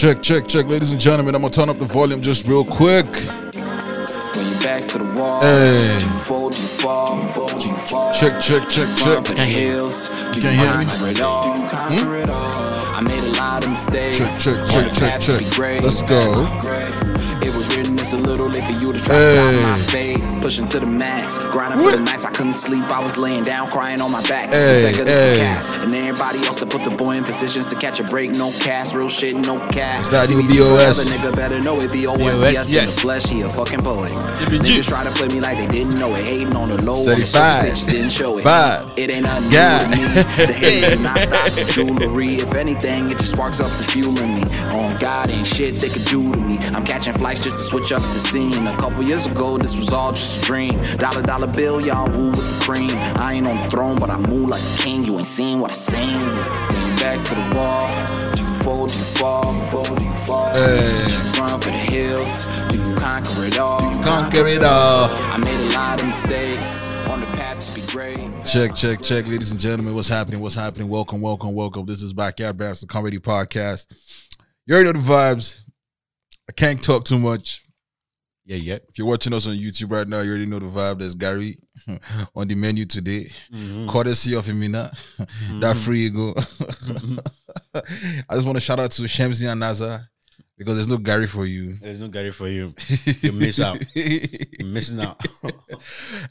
Check, check, check, ladies and gentlemen. I'm gonna turn up the volume just real quick. When your back's to the wall, Hey. you fold, you fall, fold, you fall. Check, check, check, Run check. for the hills. Do Can't you hear me? conquer? Do you conquer hmm? it all? I made a lot of mistakes. Check, check, On check, check, path to be check. Let's go. It was written, it's a little late for you to try Hey. to stop my fate. Pushing to the max, grinding What? for the max. I couldn't sleep, I was laying down, crying on my back. Hey, Take of this hey. cast. And everybody else to put the boy in positions to catch a break. No cast, real shit, no cast. Is that See new me forever, BOS? Nigga better know it, BOS. BOS, Yes, in yes. the flesh, he a fucking poet. Niggas try to play me like they didn't know it. Hating on the low, on the 35. surface, didn't show it. Five. It ain't nothing God. new to me. The hate do not stop the jewelry. If anything, it just sparks up the fuel in me. On God, ain't shit they could do to me. I'm catching flights just to switch up the scene. A couple years ago, this was all just a dream. Dollar dollar bill, y'all woo with the cream. I ain't on the throne, but I move like a king. You ain't seen what I seen. Back's to the wall, do you fold, do you fall, fold, do you fall? Hey. Do you run for the hills? Do you conquer it all? Conquer it all. I made a lot of mistakes on the path to be great. Check, check, check, ladies and gentlemen. What's happening? What's happening? Welcome, welcome, welcome. This is Backyard Bants, the comedy podcast. You already know the vibes. I can't talk too much. Yeah, yeah. If you're watching us on YouTube right now, you already know the vibe. There's garri on the menu today. Mm-hmm. Courtesy of Imina, that mm-hmm. Free Eagle. Mm-hmm. I just want to shout out to Shamsi and Naza because there's no garri for you. There's no garri for you. You miss out. You're missing out.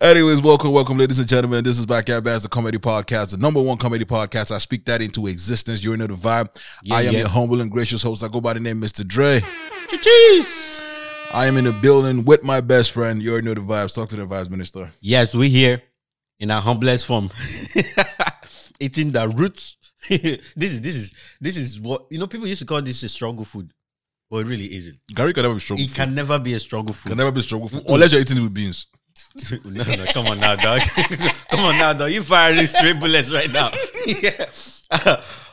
Anyways, welcome, welcome, ladies and gentlemen. This is Backyard Bants, the comedy podcast, the number one comedy podcast. I speak that into existence. You already know the vibe. Yeah, I am yeah. your humble and gracious host. I go by the name Mr. Dre. Cheese. I am in the building with my best friend. You already know the vibes. Talk to the vibes, minister. Yes, we here in our humblest form. Eating the roots. this is this is this is what you know. People used to call this a struggle food, but it really isn't. garri can never be struggle It can never be a struggle food. Can never be a struggle food unless you're eating it with beans. no, no, come on now, dog. come on now, dog. You firing straight bullets right now. yeah.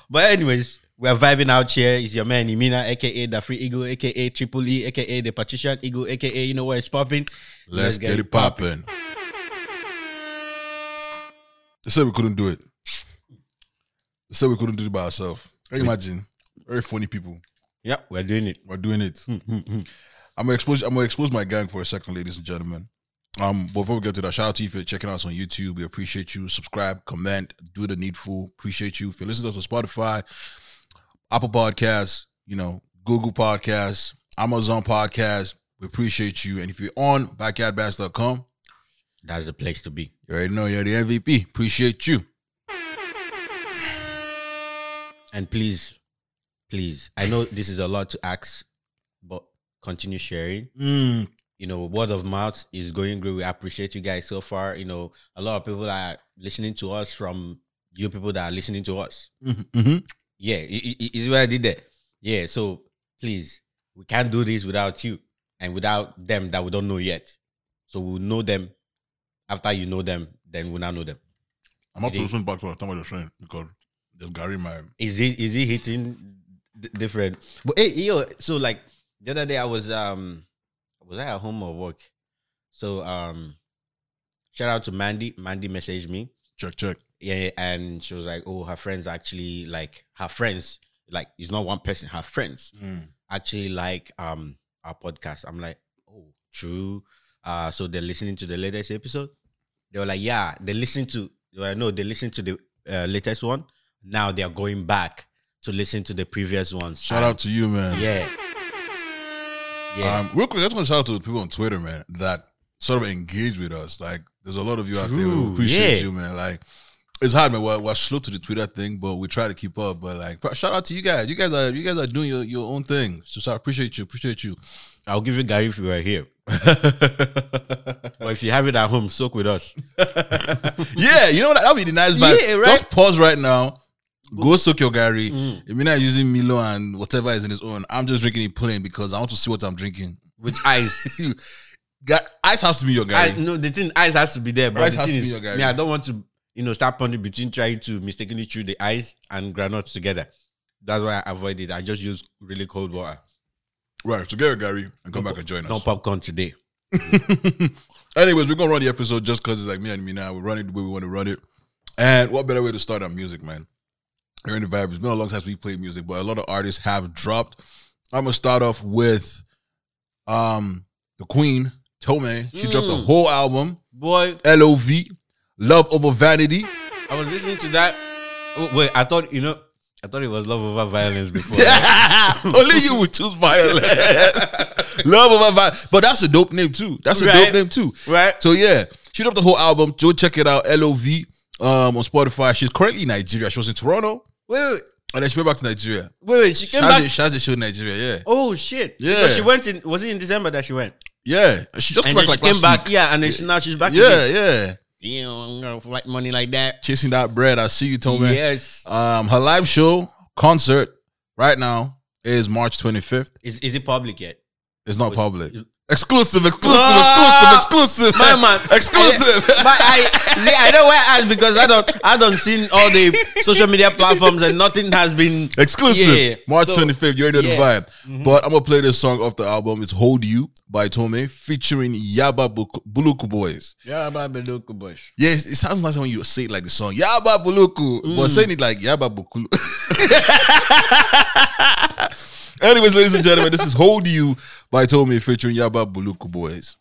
but anyways, we're vibing out here. It's your man Imina, aka the Free Eagle, aka Triple E, aka the Patrician Eagle, aka you know what it's popping. Let's, get, it popping. They said we couldn't do it. They said we couldn't do it by ourselves. Can you imagine? Very funny people. Yeah, we're doing it. We're doing it. Hmm, hmm, hmm. I'm gonna expose. I'm gonna expose my gang for a second, ladies and gentlemen. Um, before we get to that, shout out to you for checking us on YouTube. We appreciate you. Subscribe, comment, do the needful. Appreciate you. If you're listening to us on Spotify, Apple Podcasts, you know, Google Podcasts, Amazon Podcasts, we appreciate you. And if you're on backyardbass.com, That's the place to be. you already know you're the MVP. Appreciate you. And please, please, I know this is a lot to ask, but continue sharing. Mm. You know, word of mouth is going great. We appreciate you guys so far. You know, a lot of people are listening to us from you people that are listening to us. Mm-hmm. Yeah, is what I did there. Yeah, so please, we can't do this without you and without them that we don't know yet. So we'll know them after you know them, then we'll now know them. I'm is. listening back to what you're saying because there's garri my Is he is he hitting d- different? But hey, yo, so like the other day I was um was I at home or work? So um shout out to Mandy. Mandy messaged me. check check. Yeah, and she was like, Oh, her friends actually like her friends, like it's not one person, her friends actually like um our podcast. I'm like, Oh, true. Uh so they're listening to the latest episode. They were like, Yeah, they listened to they were like, no, they listened to the uh, latest one. Now they are going back to listen to the previous ones. Shout And- out to you, man. Yeah. Yeah. Um, real quick, I just want to shout out to the people on Twitter, man, that sort of engage with us. Like, there's a lot of you out there who appreciate yeah. you, man. Like, it's hard, man. We're, we're slow to the Twitter thing, but we try to keep up. But like, shout out to you guys. You guys are you guys are doing your, your own thing. So, I appreciate you. Appreciate you. I'll give you garri if you were here. But if you have it at home, soak with us. yeah, you know what? That'll be the nice vibe. Yeah, right? Just pause right now. Go soak your garri. Mm. If you're not using Milo and whatever is in his own, I'm just drinking it plain because I want to see what I'm drinking. With ice. Got ice has to be your garri. I, no, the thing ice has to be there, but Ice the has thing to be is, your garri. me, I don't want to, you know, start punching between trying to mistakenly chew the ice and granules together. That's why I avoid it. I just use really cold water. right, so get your garri and come back and join us. No popcorn today. Anyways, we're gonna run the episode just because it's like me and me now. We run it the way we want to run it. And what better way to start our music, man? Hearing the vibe. It's been a long time since we played music, but a lot of artists have dropped. I'm gonna start off with um the Queen, Tome. She dropped a Mm. whole album, Boy, Love, Love Over Vanity. I was listening to that. Oh, wait, I thought you know, I thought it was love over violence before. Only you would choose violence. Love Over Violence. But that's a dope name too. That's a Right. dope name too. right? So yeah, she dropped the whole album. Go check it out. Lov um on Spotify. She's currently in Nigeria. She was in Toronto, Wait, wait, and then she went back to Nigeria. wait, wait. She came Shazzy, back. Shazzy showed Nigeria. Yeah, Oh shit! Yeah. Because she went in. Was it in December that she went? yeah. She just And came back she like came back. week. Yeah, and then she, now she's back. Yeah, yeah. Damn, I'm like money like that. Chasing that bread. I see you, Tome. Yes. Um, her live show concert right now is March 25th. Is is it public yet? It's not Was- public. is- Exclusive, exclusive, Ah! exclusive, exclusive. My man, exclusive. But I see. I know why I asked because I don't. I don't seen all the social media platforms and nothing has been Exclusive. Yeah. March So, 25th. You already know yeah. the vibe. But I'm gonna play this song off the album. It's Hold You by Tome featuring Yaba Buluku Boys. Yeah, Baby Loco Bush. Yeah, it, it sounds like when you say it like the song Yaba Buluku, Mm. but saying it like Yaba Bukulu. Anyways, ladies and gentlemen, this is Hold You by Tome featuring Yaba Buluku Boys.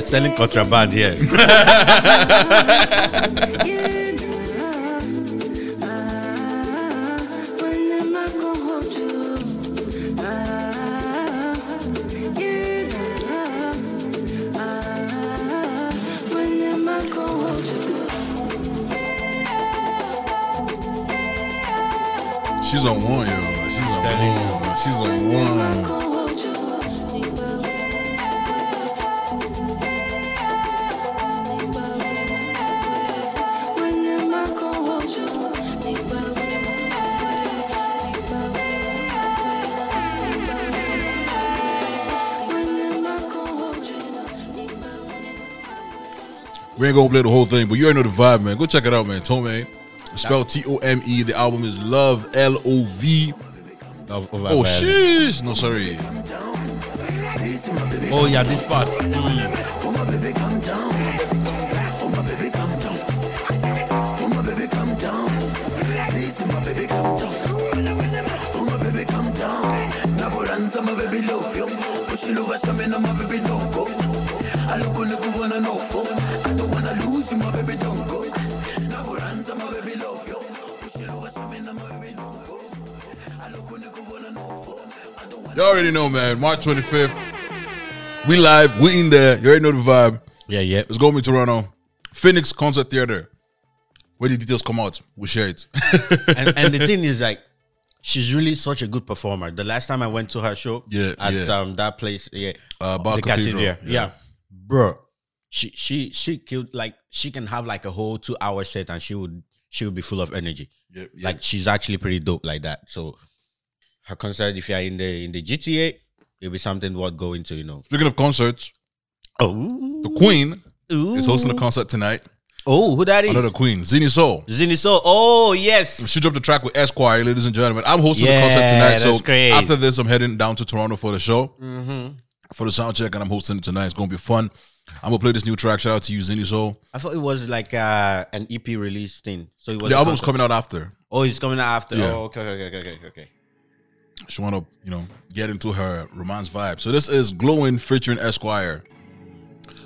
Selling contraband here. gonna play the whole thing, but you already know the vibe, man. Go check it out, man. Tome. Spelled T O M E. The album is Love L O V. Of- over Oh violence. sheesh. No, sorry. Oh yeah, this part. navoranza my baby don't go navoranza mabebi lovyo ushiluva shamena mabebi dongo alukuni kuvona nofo don't wanna You already know, man. March 25th. We live. We in there. You already know the vibe. Yeah, yeah. It's going to be Toronto. Phoenix Concert Theater. When the details come out, we'll share it. and, and the thing is like she's really such a good performer. The last time I went to her show, Yeah, at yeah. um that place, yeah, Uh, the Cathedral, yeah. yeah. bro, she she she killed like she can have like a whole two hour set and she would she would be full of energy. Yep, yep. Like she's actually pretty dope like that. So her concert, if you're in the in the GTA, it'll be something worth going to, you know. Speaking of concerts, Oh, the Queen is hosting a concert tonight. Oh, who that is? Another Queen, Zini Soul. Zini Soul. Oh yes. She dropped the track with Esquire, ladies and gentlemen. I'm hosting the concert tonight. So great. after this, I'm heading down to Toronto for the show, Mm-hmm. for the sound check, and I'm hosting it tonight. It's going to be fun. I'm gonna play this new track. Shout out to you, Zinni Soul. I thought it was like uh, an EP release thing. So it was The a album's concert. coming out after. Oh, it's coming out after. Yeah. Oh, okay, okay, okay, okay, okay. She want to, you know, get into her romance vibe. So this is Glowing featuring Esquire.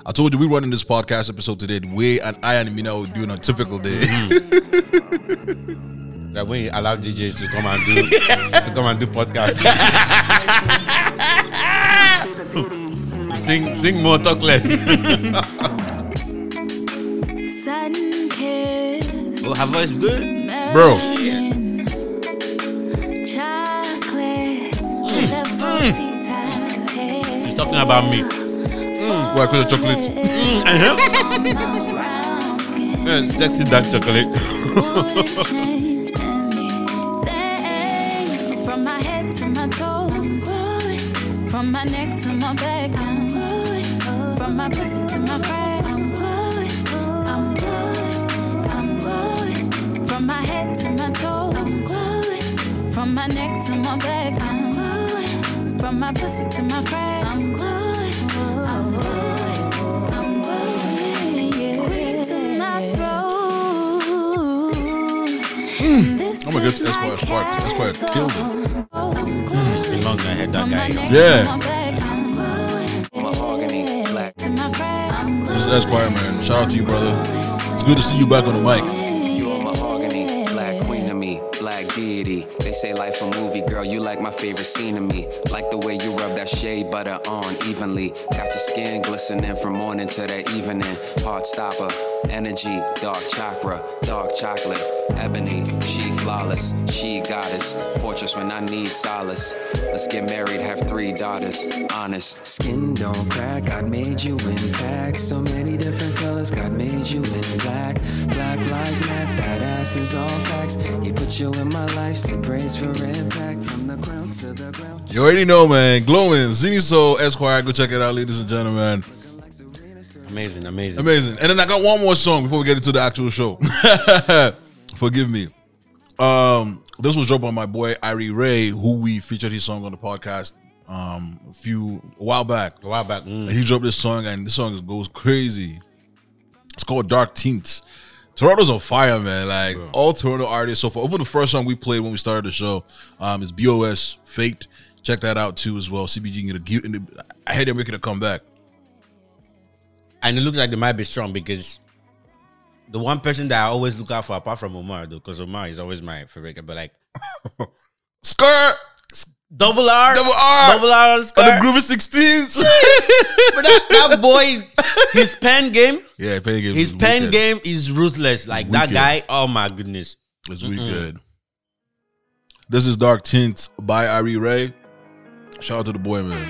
I told you we running this podcast episode today the way and I and Mina would do on a typical day. That when you allow DJs to come and do to come and do podcasts. sing, sing more, talk less. Sun kiss. oh, her voice good. Bro. melanin, Chocolate. Mm. With a bossy mm. type hair. She's talking about me. Why? Because of chocolate. Mm, uh-huh. Yeah, sexy dark chocolate. Wouldn't change anything. From my head to my toes. From my neck From my pussy to my crack. I'm glowing. I'm glowing. I'm glowing. From my head to my toes. I'm glowing. From my neck to my back. I'm glowing. From my pussy to my crack. I'm glowing. I'm glowing. I'm glowing. Yeah. Quick to my throat. Hmm. Oh my is goodness, Esquire my Sparks. Esquire castle. killed it. Hmm. It's been long I had that From my guy. neck Yeah. Is Esquire, man. Shout out to you, brother. It's good to see you back on the mic. Deity. They say life a movie, girl. You like my favorite scene of me. Like the way you rub that shea butter on evenly. Got your skin glistening from morning to the evening. Heart stopper, energy, dark chakra, dark chocolate, ebony. She flawless, she goddess. Fortress when I need solace. Let's get married, have three daughters. Honest. Skin don't crack, God made you intact. So many different colors, God made you in black. Black like that ass is all facts. He put you in my life, say praise for impact. From the ground to the ground. You already know, man. Glowing, Zinni Soul, Esquire. Go check it out, ladies and gentlemen. Amazing, amazing. Amazing. And then I got one more song before we get into the actual show. Forgive me. Um, this was dropped by my boy Irie Ray, who we featured his song on the podcast um a few a while back. A while back. Mm. he dropped this song, and this song goes crazy. It's called Dark Tints. Toronto's on fire, man. Like all Toronto artists so far. Even the first song we played when we started the show um, is BOS Faked. Check that out too as well. CBG get a get in the, I heard they're making a comeback. And it looks like they might be strong because the one person that I always look out for, apart from Omar, though, because Omar is always my favorite, but like Skirt! Double R, Double R! double R, On the. Groovy 16s. But that, that boy, his pen game, yeah, pen game. his pen wicked. game is ruthless. Like that guy, oh my goodness. It's really good. This is Dark Tint by Irie Ray. Shout out to the boy, man.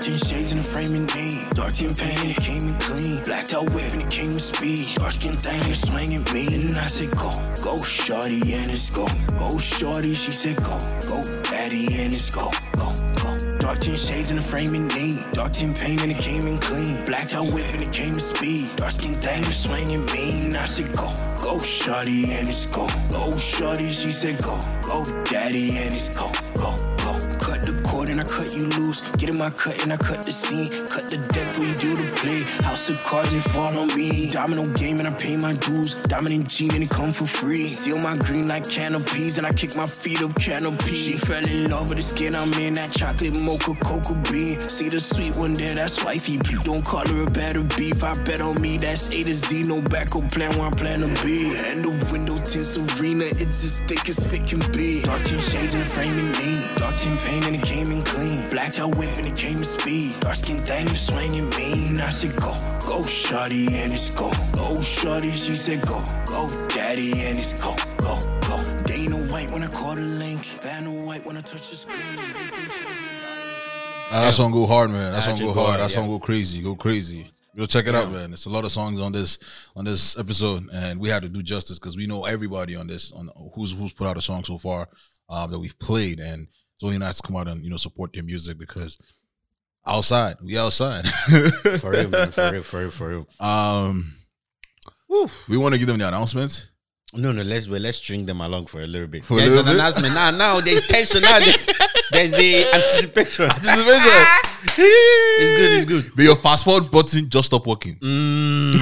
10 shades in the framing name. Dark 10 paint and it came in clean. Blacked out whip and it came with speed. Dark skin thing and swing swinging me. And I said, Go, go, shorty, and it's go. Go, shorty, she said, Go, go, daddy, and it's go, go, go. Dark 10 shades in the framing name. Dark 10 paint and it came in clean. Blacked out whip and it came with speed. Dark skin thing and swing swinging me. And I said, Go, go, shorty, and it's go. Go, shorty, she said, Go, go, daddy, and it's go, go, go. Cut and I cut you loose. Get in my cut and I cut the scene. Cut the deck you do the play. House of cards, they fall on me. Domino game and I pay my dues. Dominant G and it come for free. Seal my green like canopies and I kick my feet up canopy. She fell in love with the skin I'm in. That chocolate mocha cocoa bean. See the sweet one there, that's wifey. Please don't call her a better beef. I bet on me, that's A to Z. No backup plan where I plan to be. And the window tints arena, it's as thick as fit can be. Dark tin shades and framing me. Dark tin paint and it came in clean. Blacked out whip and it came in speed. Dark skin thing is swinging mean. I said go, go shorty and it's go. Go shorty, she said go. Go daddy and it's go, go, go. Dana White when I caught a link. Vanna White when I touch the screen. Ah, that song go hard, man. That song Actually go go hard. hard, That song go crazy. Go crazy. Go check it out, man. It's a lot of songs on this on this episode, and we had to do justice because we know everybody on this on who's who's put out a song so far um, that we've played, and it's only nice to come out and you know support their music because outside we outside. For real, man. For real, for real, for real. um, we want to give them the announcements. No, no, let's well, let's string them along for a little bit. For there's an bit? announcement now. Now there's tension. Now there's, there's the anticipation. Anticipation. it's good. It's good. But your fast forward button just stop working. Mm.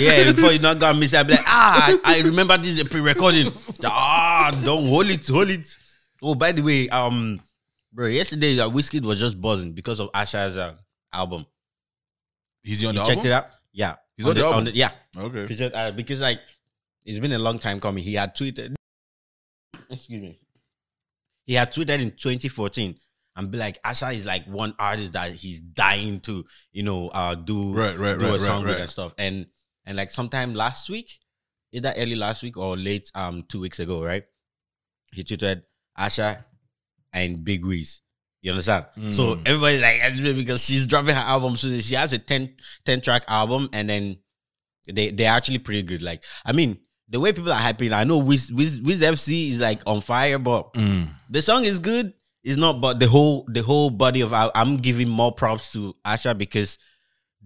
yeah, before you not gonna miss it, I'll be like, ah, I, I remember this is a pre-recording. Ah, don't hold it, hold it. Oh, by the way, um, bro, yesterday uh, Wizkid was just buzzing because of Asa's uh, album. He's on the. You the checked album. it out? Yeah, He's on the album? yeah, Okay. featured, uh, because like it's been a long time coming. He had tweeted, excuse me, he had tweeted in 2014 and be like, Asa is like one artist that he's dying to, you know, uh, do Right, right, do right, a right, song with right. and stuff. And and like sometime last week, either early last week or late um two weeks ago, right? He tweeted Asa and Big Wiz. You understand? So Mm. everybody's like because she's dropping her album soon. She has a 10, 10 track album, and then they they're actually pretty good. Like I mean, the way people are hyping, I know Wiz Wiz, Wiz FC is like on fire, but Mm. the song is good. It's not, but the whole the whole body of I'm giving more props to Asa because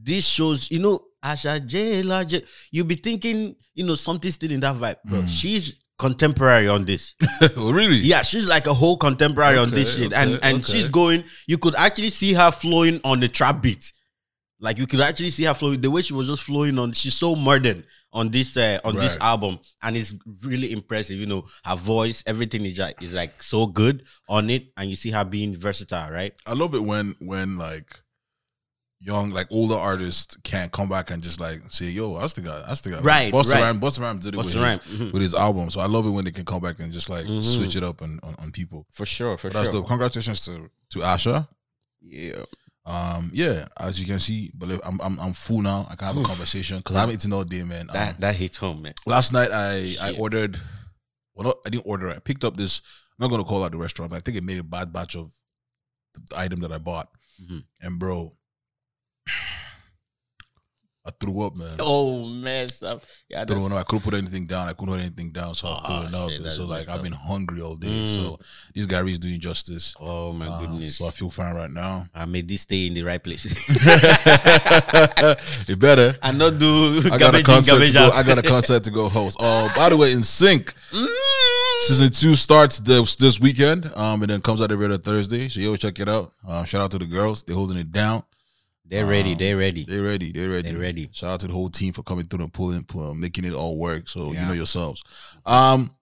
this shows, you know, Asa J J. You be thinking, you know, something's still in that vibe, bro. Mm. She's contemporary on this. oh, really? Yeah, she's like a whole contemporary on this shit, and okay, and okay. she's going. You could actually see her flowing on the trap beat. Like you could actually see her flowing the way she was just flowing on. She's so modern on this uh, on this album, and it's really impressive. You know, her voice, everything is like is like so good on it, and you see her being versatile, right? I love it when when like young, like older artists can't come back and just like say, "Yo, I still got, I still got." Right, Busta right. Rhymes, Busta Rhymes did it What's with the his, rhyme? Mhm. with his album. So I love it when they can come back and just like Mhm. switch it up on, on, on people. For sure, for But that's dope. Congratulations to to Asa. Yeah, Um, yeah, as you can see, but I'm I'm, I'm full now. I can have a conversation because I haven't eaten all day, man. Um, that that hits home, man. last night I I ordered. Well, not, I didn't order. I picked up this. I'm not gonna call out the restaurant. But I think it made a bad batch of the, item that I bought. Mhm. And bro, I threw up, man. Oh man, stop. Yeah, I that's- know. I couldn't put anything down. I couldn't put anything down, so I was Oh, throwing up. And so like I've been hungry all day. Mm. So this guy is doing justice. Oh my Um, goodness. so I feel fine right now. I made this stay in the right place. it better. and not do I got a garbage in, concert to go. I got a concert to go host. Oh, by the way, in sync. Mm. Season two starts this this weekend, um, and then comes out every other Thursday. So yo, check it out. Um, shout out to the girls; they're holding it down. They're ready. They're ready. They're ready. They're ready. They're ready. Shout out to the whole team for coming through and pulling, pulling making it all work. So you know yourselves. Um,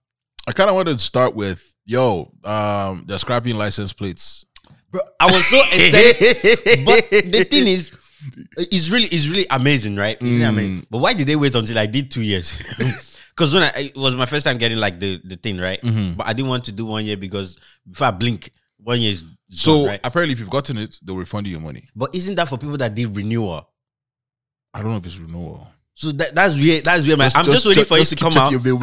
I kind of wanted to start with yo, um, the scrapping license plates. Bro, I was so excited. but the thing is, it's really it's really amazing, right? It's really Mm. amazing. But why did they wait until I did two years? Because when I it was my first time getting like the, the thing, right? Mhm. But I didn't want to do one year because if I blink, one year is So right? apparently, if you've gotten it, they'll refund you your money. But isn't that for people that did renewal? I don't know if it's renewal. So that, that's weird. That's weird, man. Just- I'm just, just- waiting just- for you to come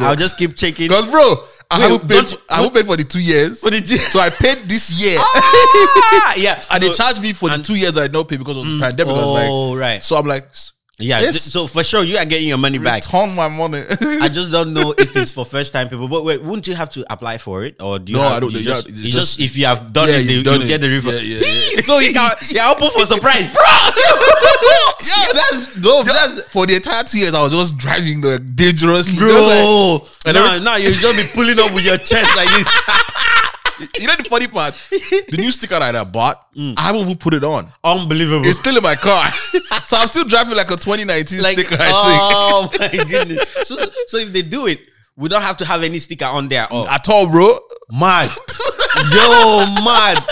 out. I'll just keep checking. Because bro, I Wait, haven't paid. For, I haven't paid for the two years. What did you? So I paid this year, Ah, yeah, and they charged me for the two years that I did not pay because of the pandemic. I was like, Oh, right. so I'm like, Yeah. Th- So for sure, you are getting your money back. return my money. I just don't know if it's for first time people. But wait, wouldn't you have to apply for it, or do you? No, have, I don't You just, you just, just- if you have done Yeah, it, done you it. get the refund. Yeah, yeah, yeah. so you can, you're open for surprise, bro. yeah, That's dope. That's for the entire two years, I was just driving the dangerous, bro. And now, now you just be pulling up with your chest like this. You know the funny part? The new sticker that I bought, Mm. I haven't even put it on. Unbelievable. It's still in my car, so I'm still driving like a 2019 like, sticker. I oh my goodness. So, so if they do it, we don't have to have any sticker on there. Oh, think at all, bro. mad. Yo, mad.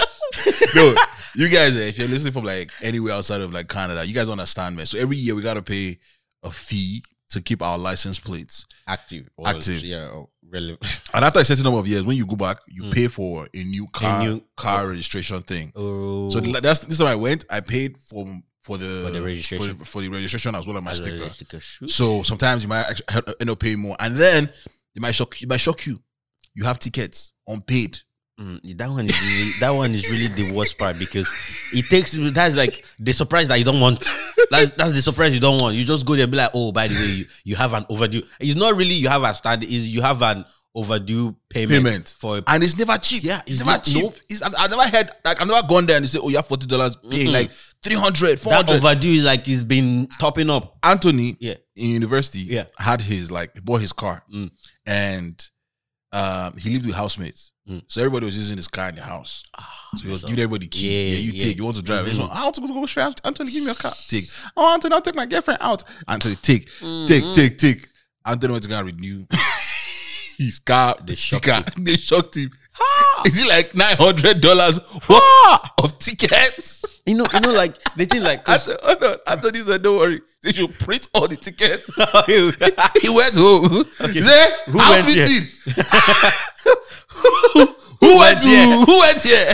Yo, you guys, eh, if you're listening from like anywhere outside of like Canada, you guys understand, man. So every year we gotta pay a fee to keep our license plates. Active. Active. Yeah. Oh, Relevant. And after a certain number of years, when you go back, you hmm. pay for a new car new- car oh. registration thing. Oh. So th- that's this time I went, I paid for for the For the registration. for, for the registration as well as my As sticker. sticker. So sometimes you might end up paying more, and then it might shock it might shock you. You have tickets unpaid. Mm, that one is really, that one is really the worst part because it takes that's like the surprise that you don't want. That's that's the surprise you don't want. You just go there and be like, oh, by the way, you, you have an overdue. It's not really you have a stand. Is you have an overdue payment, payment for a and it's never cheap. Yeah, it's it's never not- cheap. nope. It's, I've, I've never had like I've never gone there and they say, "Oh, you have forty dollars paying Mm-mm. like 300 that 400 overdue is like it's been topping up. Anthony, Yeah. in university, Yeah. had his like bought his car, Mm. and um, he lived with housemates. Mm. So everybody was using his car in the house. so he was so- giving everybody the key. Yeah, Yeah, you yeah. take. You want to drive? Mhm. like, I want to go to straight. Anthony, give me a car. Take. Oh, Anthony, I'll take my girlfriend out. Anthony, take, take, Mhm. take, take. Anthony went to go and renew his car. They The shocked sticker. They shocked him. Is it like nine hundred dollars worth of tickets? You know, you know, like they think like I said, oh no, Anthony said, don't worry. They should print all the tickets. he went home. He said, Who went here? who, went here? who went here?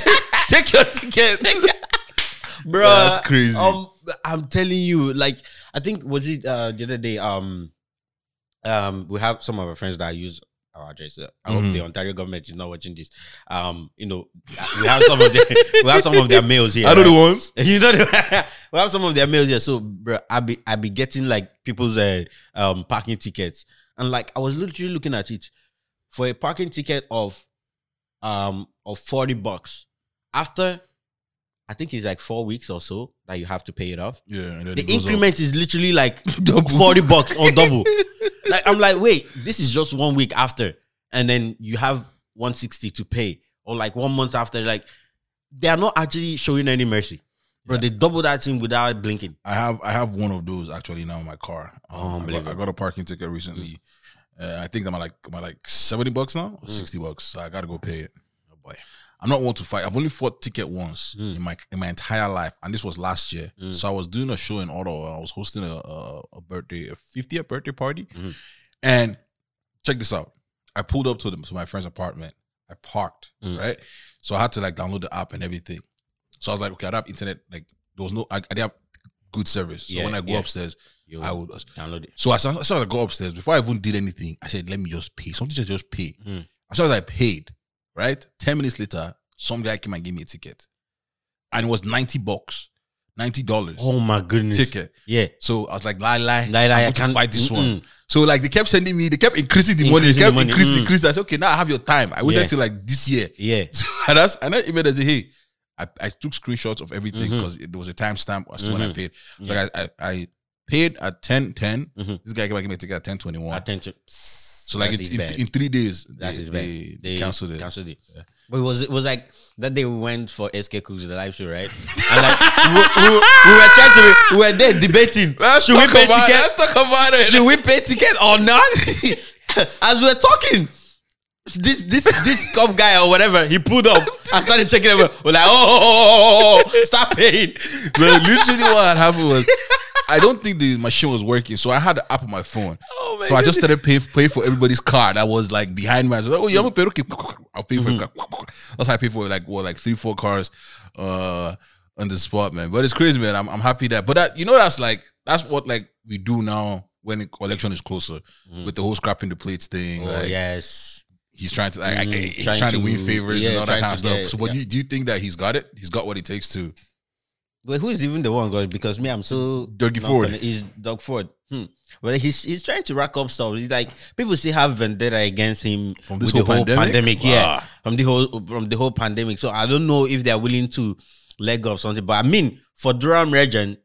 Take your ticket. bro. That's crazy. Um, I'm telling you, like, I think was it uh the other day. Um, um, we have some of our friends that use our address. Uh, I Mhm. hope the Ontario government is not watching this. Um, you know, we have some of the we have some of their mails here. I know the ones. You know, the, we have some of their mails here. So, bro, I be I be getting like people's uh, um parking tickets, and like I was literally looking at it for a parking ticket of um of forty bucks. After, I think it's like four weeks or so that you have to pay it off. Yeah, and then The it goes up. increment is literally like forty bucks or double. Like I'm like, wait, this is just one week after, and then you have one sixty to pay, or like one month after. Like they are not actually showing any mercy, bro. They double that thing without blinking. I have I have one of those actually now in my car. Oh, Um, I, got, I got a parking ticket recently. Uh, I think I'm like I'm like seventy bucks now, or Mm. sixty bucks. So I gotta go pay it. Oh boy. I'm not one to fight. I've only fought ticket once Mm. in my in my entire life, and this was last year. Mm. So I was doing a show in Ottawa. I was hosting a a, a birthday, a 50th birthday party, Mhm. and check this out. I pulled up to the, to my friend's apartment. I parked Mm. right, so I had to like download the app and everything. So I was like, okay, I don't have internet. Like there was no, I, I didn't have good service. So Yeah, when I go yeah. upstairs, You I would. download it. So as soon as I go upstairs, before I even did anything, I said, let me just pay. Something just just pay. Mm. As soon as I paid, right, 10 minutes later, some guy came and gave me a ticket. And it was 90 bucks, $90 Oh my goodness. ticket. Yeah. So I was like, lie, lie, Lie, lie, I can't- fight this one. mm-mm. So like they kept sending me, they kept increasing the money, Increasing they the kept money, increasing, mm. increasing. I said, okay, now I have your time. I waited Yeah. till like this year. Yeah. and that's and I emailed and said, hey, I, I took screenshots of everything because there was a timestamp as to when I Mhm. paid. So like I, I, I paid at 10 10. Mhm. This guy came and gave me a ticket at 10 21. Attention. So like in, in, in three days, That's they, they, they canceled it. Cancelled it. But it was it was like that day we went for SK Cooks the live show, right? And like we, we, we were trying to we were there debating. Let's should we talk pay about ticket? Let's talk about it. Should we pay ticket or not? As we're talking, this this this cop guy or whatever, he pulled up and started checking over. We're like, oh oh, oh, oh, oh, oh, oh, stop paying. But literally what happened was I don't think the machine was working, so I had the app on my phone. Oh my so I just started paying pay for everybody's car that was like behind me. I was like, oh, you have a paid? Okay, I'll pay for it. That's how I pay for like what, like three, four cars uh on the spot, man. But it's crazy, man. I'm, I'm happy that, but that you know, that's like that's what like we do now when election is closer with the whole scrapping the plates thing. Oh like, yes. he's trying to like, Mm, he's trying, to, win favors yeah, and all that kind of stuff. get- so, but yeah. you, do you think that he's got it? He's got what it takes to. But who is even the one going? Because me, I'm so Dougie Ford. gonna- He's Doug Ford. Hmm. Well, he's he's trying to rack up stuff. He's like people still have vendetta against him From this whole the whole pandemic? pandemic. Yeah, Wow. from the whole from the whole pandemic. So I don't know if they're willing to let go of something. But I mean, for Durham region,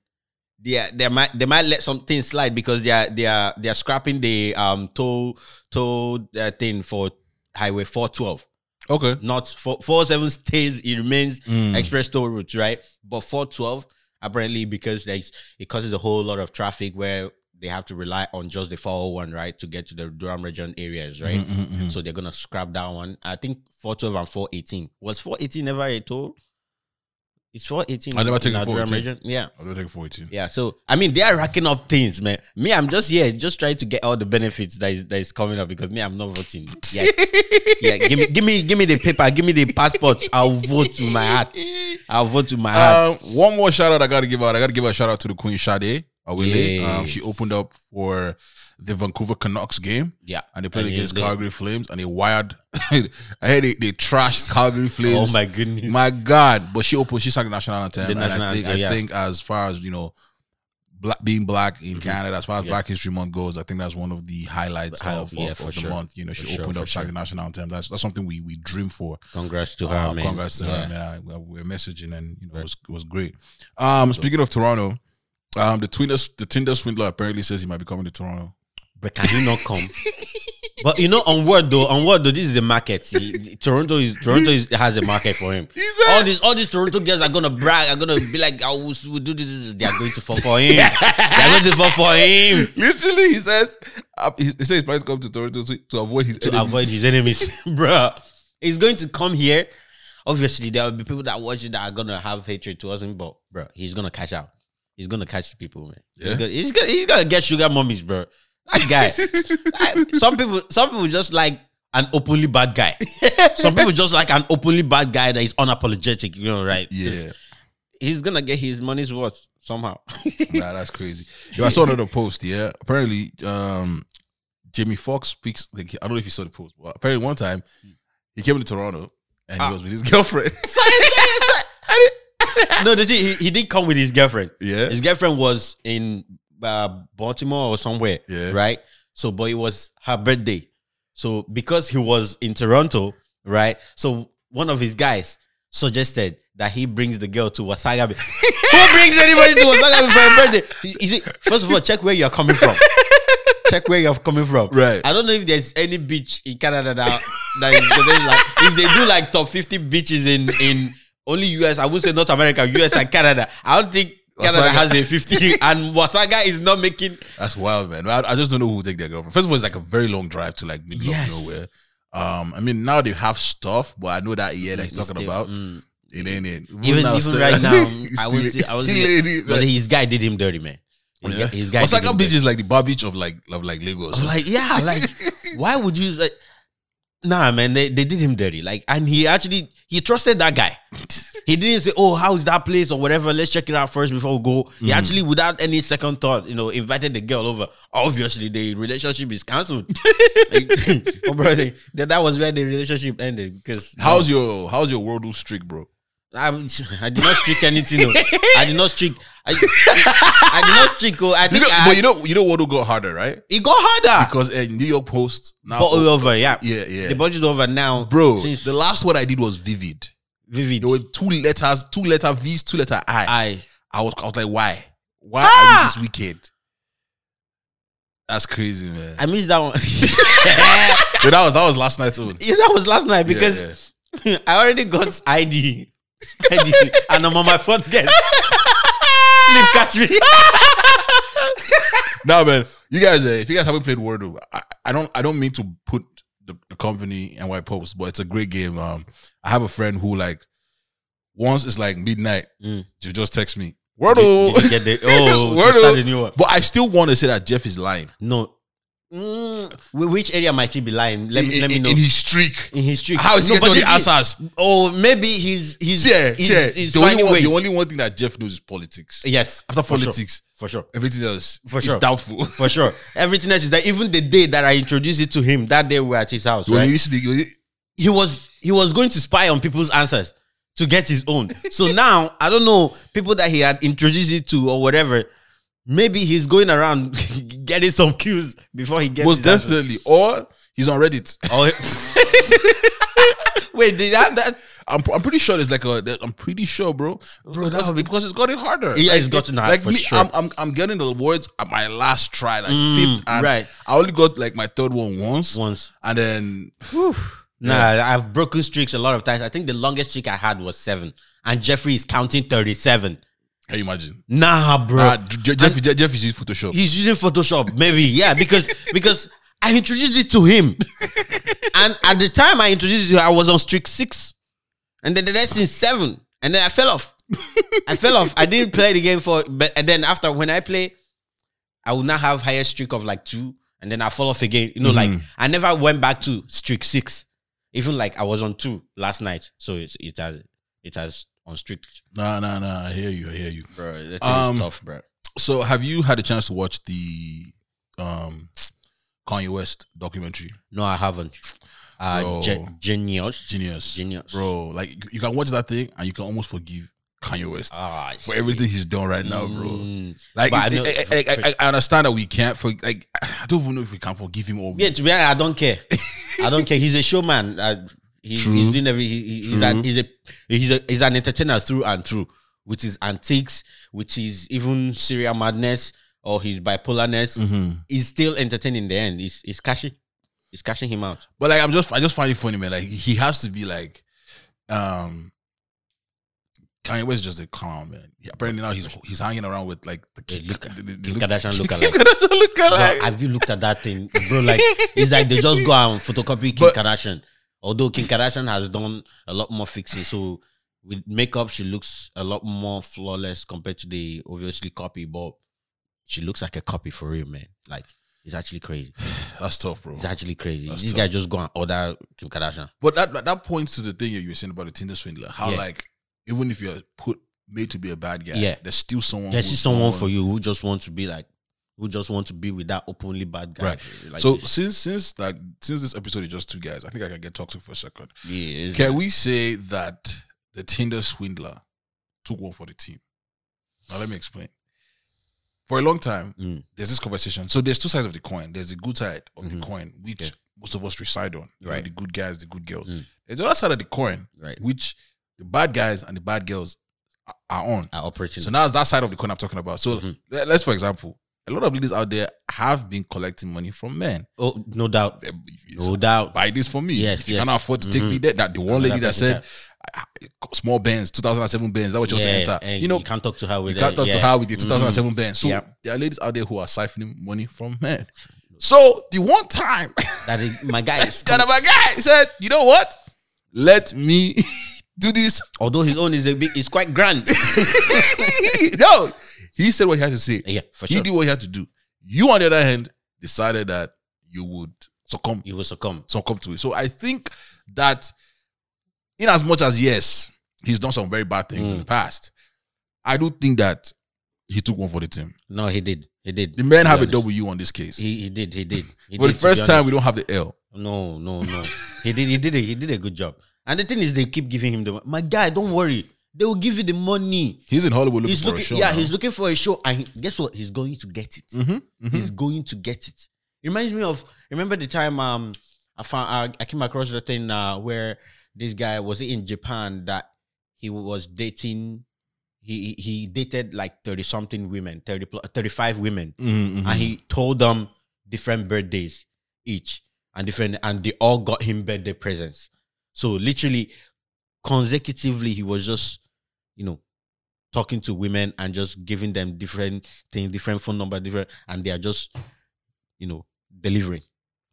they are, they might they might let something slide because they are they are they are scrapping the um toll toll uh, thing for Highway 412 Okay. not four four seven stays it remains Mm. express toll routes right? But 412 apparently because there's it causes a whole lot of traffic where they have to rely on just the 401 right to get to the durham region areas right? Mm-hmm, so they're gonna scrap that one. I think 412 and 418 was 418 never a toll it's 418 I never take Durham 418. region yeah I'll go take 14. yeah, so I mean they are racking up things, man. Me, I'm just here, just trying to get all the benefits that is that is coming up because me, I'm not voting yet. yeah, give me, give me, give me the paper, give me the passport. I'll vote to my heart. I'll vote to my heart. Um, one more shout out I got to give out. I got to give a shout out to the Queen Sade Awele. Um, she opened up for the Vancouver Canucks game yeah, and they played And against they- Calgary Flames and they wired. I heard they, they trashed Calgary Flames. Oh my goodness. My God! But she opened. She sang the national anthem. The and national I think, anthem, I yeah. think as far as you know, black, being black in Canada, as far as Mm-hmm. Yeah. Black History Month goes, I think that's one of the highlights High- of, yeah, of, for of the sure. month. You know, For she sure, opened up sure. the national anthem. That's that's something we we dream for. Congrats to her, Uh, man. Congrats to Yeah. her, man. I, I- we're messaging, and you know, it was, it was great. Um, speaking of Toronto, um, the Tinder the Tinder swindler apparently says he might be coming to Toronto. But can he not come? but you know, on word though, on word though, this is the market. Toronto is Toronto is, has a market for him. all these all these Toronto girls are gonna brag, are gonna be like, I will, will do this. They are going to fall for him. they are going to fall for him Literally, he says uh, he, he says to come to Toronto to, to avoid his to enemies. avoid his enemies, bruh. He's going to come here. Obviously, there will be people that watch it that are gonna have hatred towards him, but bro, he's gonna catch out. He's gonna catch the people, man. Yeah? He's, gonna, he's gonna he's gonna get sugar mummies, bro. That guy. Some people, some people just like an openly bad guy. Some people just like an openly bad guy that is unapologetic. You know, right? Yeah, he's gonna get his money's worth somehow. nah, that's crazy. Yo, I saw another post. Yeah, apparently, um, Jamie Foxx speaks. Like, I don't know if you saw the post, but apparently one time he came to Toronto and he Ah. was with his girlfriend. Sorry, no, the thing, he, he did come with his girlfriend. yeah, His girlfriend was in uh, Baltimore or somewhere, Yeah. right? So, but it was her birthday. So, because he was in Toronto, right? So, one of his guys suggested that he brings the girl to Wasaga Beach. Who brings anybody to Wasaga Beach for a birthday? You see, first of all, check where you're coming from. check where you're coming from. Right. I don't know if there's any beach in Canada that that is like if they do like top 50 beaches in in only US, I would say North America, US and Canada. I don't think Canada Wasaga. has a 50 and Wasaga is not making that's wild, man. I, I just don't know who will take their girlfriend. First of all, it's like a very long drive to like middle Yes. of nowhere. Um, I mean now they have stuff, but I know that year that he's talking still- about. mm. It ain't it. even now even right now, I still- will say I will it's still ain't it, but his guy did him dirty, man. His, Yeah. guy, his guy Wasaga Beach dirty. is like the bar beach of like of like Lagos. I was like, yeah, like why would you like Nah, man, they, they did him dirty. Like, and he actually he trusted that guy. He didn't say, "Oh, how's that place or whatever? Let's check it out first before we go." He hmm. actually, without any second thought, you know, invited the girl over. Obviously, the relationship is cancelled. like, oh, bro, they- that, that was where the relationship ended because how's your how's your world streak, bro? I, I did not streak anything. No. I did not streak. I, I did not streak. Oh, I You think know, I, but you know you know what will go harder, right? it got harder. Because uh, New York Post now over, yeah. Yeah, yeah. The budget over now, Bro, Since the last one I did was vivid. vivid. There were two letters, two letter V's, two letter I. I I was I was like, why? Why Ah! are we this wicked? That's crazy, man. I missed that one. That was that was last night's own. yeah, that was last night because yeah. I already got ID, and I'm on my fourth guest. Sleep catch me. Nah, man. You guys, uh, if you guys haven't played Wordle, I, I don't I don't mean to put the, the company and white post, but it's a great game. Um, I have a friend who like once it's like midnight, Mm. you just text me Did, Wordle. did you get the oh Wordle. start a new one? but I still want to say that Jeff is lying. No. Mm, which area might he be lying? Let me in, let me know. in his streak. in his streak. How is he No, getting all the answers? Oh, maybe he's he's Yeah, he's, yeah. he's the, only one, the only one thing that Jeff knows is politics. yes, After for sure. politics, for sure. everything else For is sure. doubtful. For sure. Everything else is that even the day that I introduced it to him, that day we were at his house, right? you listen to- he was he was going to spy on people's answers to get his own. So now I don't know people that he had introduced it to or whatever. Maybe he's going around getting some cues before he gets most his answers. definitely, or he's on Reddit. Or- Wait, did that, that I'm, I'm pretty sure there's like a I'm pretty sure, bro. Bro, that's because it's gotten harder. Yeah, Like, it's gotten harder. Like for me, sure. I'm, I'm I'm getting the words at my last try, like Mm, fifth, and right. I only got like my third one once, once. and then Nah, I've broken streaks a lot of times. I think the longest streak I had was seven, and Jeffrey is counting thirty-seven. Can you imagine? Nah, bro. Nah, Je- Jeff, Jeff, Jeff is using Photoshop. He's using Photoshop, maybe. Yeah, because because I introduced it to him, and at the time I introduced it, I was on streak six, and then the next thing seven, and then I fell off. I fell off. I didn't play the game for, but and then after when I play, I will now have higher streak of like two, and then I fall off again. You know, like mm-hmm. I never went back to streak six, even like I was on two last night, so it's it has it has on streak. Nah, nah, nah. I hear you. I hear you. Bro, that Um, is tough, bro. So, have you had a chance to watch the um Kanye West documentary? No, I haven't. Uh, Bro. Ge- genius. Genius, Genius. bro. Like you- you can watch that thing and you can almost forgive Kanye West Ah, for everything he's done right now, bro. Mm. Like, I I, know- I, I, I, I understand that we can't. For, like, I don't even know if we can forgive him or. Yeah, to be honest, I don't care. I don't care. He's a showman. Uh, he's, he's doing every. He, he- he's, an, he's a he's a he's an entertainer through and through with his antiques, with his even serial madness or his bipolarness. Mm-hmm. He's still entertaining. In the end, he's he's cashing, he's cashing him out. But like, I'm just, I just find it funny, man. Like, he has to be like, um, Kanye West is just a clown, man. He- apparently now he's he's hanging around with like the Kim, look- the, the, the, Kim look- Kardashian Kim lookalike. Kardashian lookalike. Have you looked at that thing, bro? Like it's like they just go and photocopy Kim But- Kardashian. Although Kim Kardashian has done a lot more fixing, so with makeup she looks a lot more flawless compared to the obviously copy, but she looks like a copy for real, man. Like it's actually crazy. That's tough, bro. It's actually crazy. That's this tough. guy just go and order Kim Kardashian. But that that- points to the thing you were saying about the Tinder swindler. How Yeah. like even if you're put made to be a bad guy, Yeah. there's still someone. There's just someone for you who just wants to be like, who just want to be with that openly bad guy. Right. Like so this. since since like since this episode is just two guys, I think I can get toxic for a second. yeah, Can we say that the Tinder swindler took one for the team? Now let me explain. For a long time, Mm. there's this conversation. So there's two sides of the coin. There's the good side of Mhm. the coin, which Yeah. most of us reside on. Right. the good guys, the good girls. Mm. There's the other side of the coin, right. which the bad guys and the bad girls are- on. Are operating. So now it's that side of the coin I'm talking about. So Mhm. let's, for example, a lot of ladies out there have been collecting money from men. oh, no doubt. No doubt. Buy this for me. Yes, if you yes. cannot afford to take Mhm. me there. That the one lady that said "I- I- small bands, 2007 bands. That what you want to enter. You know, you can't talk to her you with can't it. talk to yeah. her with the 2007 bands. So Yeah. there are ladies out there who are siphoning money from men. So the one time That is, my guy is. that my guy said, you know what? Let me do this. although his own is a big, it's quite grand. no, he said what he had to say. yeah, for He sure. did what he had to do. You, on the other hand, decided that you would succumb, You will succumb. succumb to it. So I think that, in as much as yes, he's done some very bad things in Mm. the past, I do think that he took one for the team. No, he did. He did. The men have be a honest. W on this case. He, he did. He did. He For the did, to be first time, we don't have the L. No, no, no. he did. He did it. He did a good job. And the thing is, they keep giving him the. My guy, don't worry. They will give you the money. He's in Hollywood looking he's for looking. a show. yeah, now. he's looking for a show, and he- guess what? He's going to get it. Mhm, mhm. He's going to get it. It reminds me of. Remember the time um I found I, I came across the thing uh, where this guy was in Japan that he was dating. He he dated like thirty something women, 30 35 women Mhm, mhm. and he told them different birthdays each and different and they all got him birthday presents so literally consecutively he was just you know talking to women and just giving them different things different phone number different and they are just you know delivering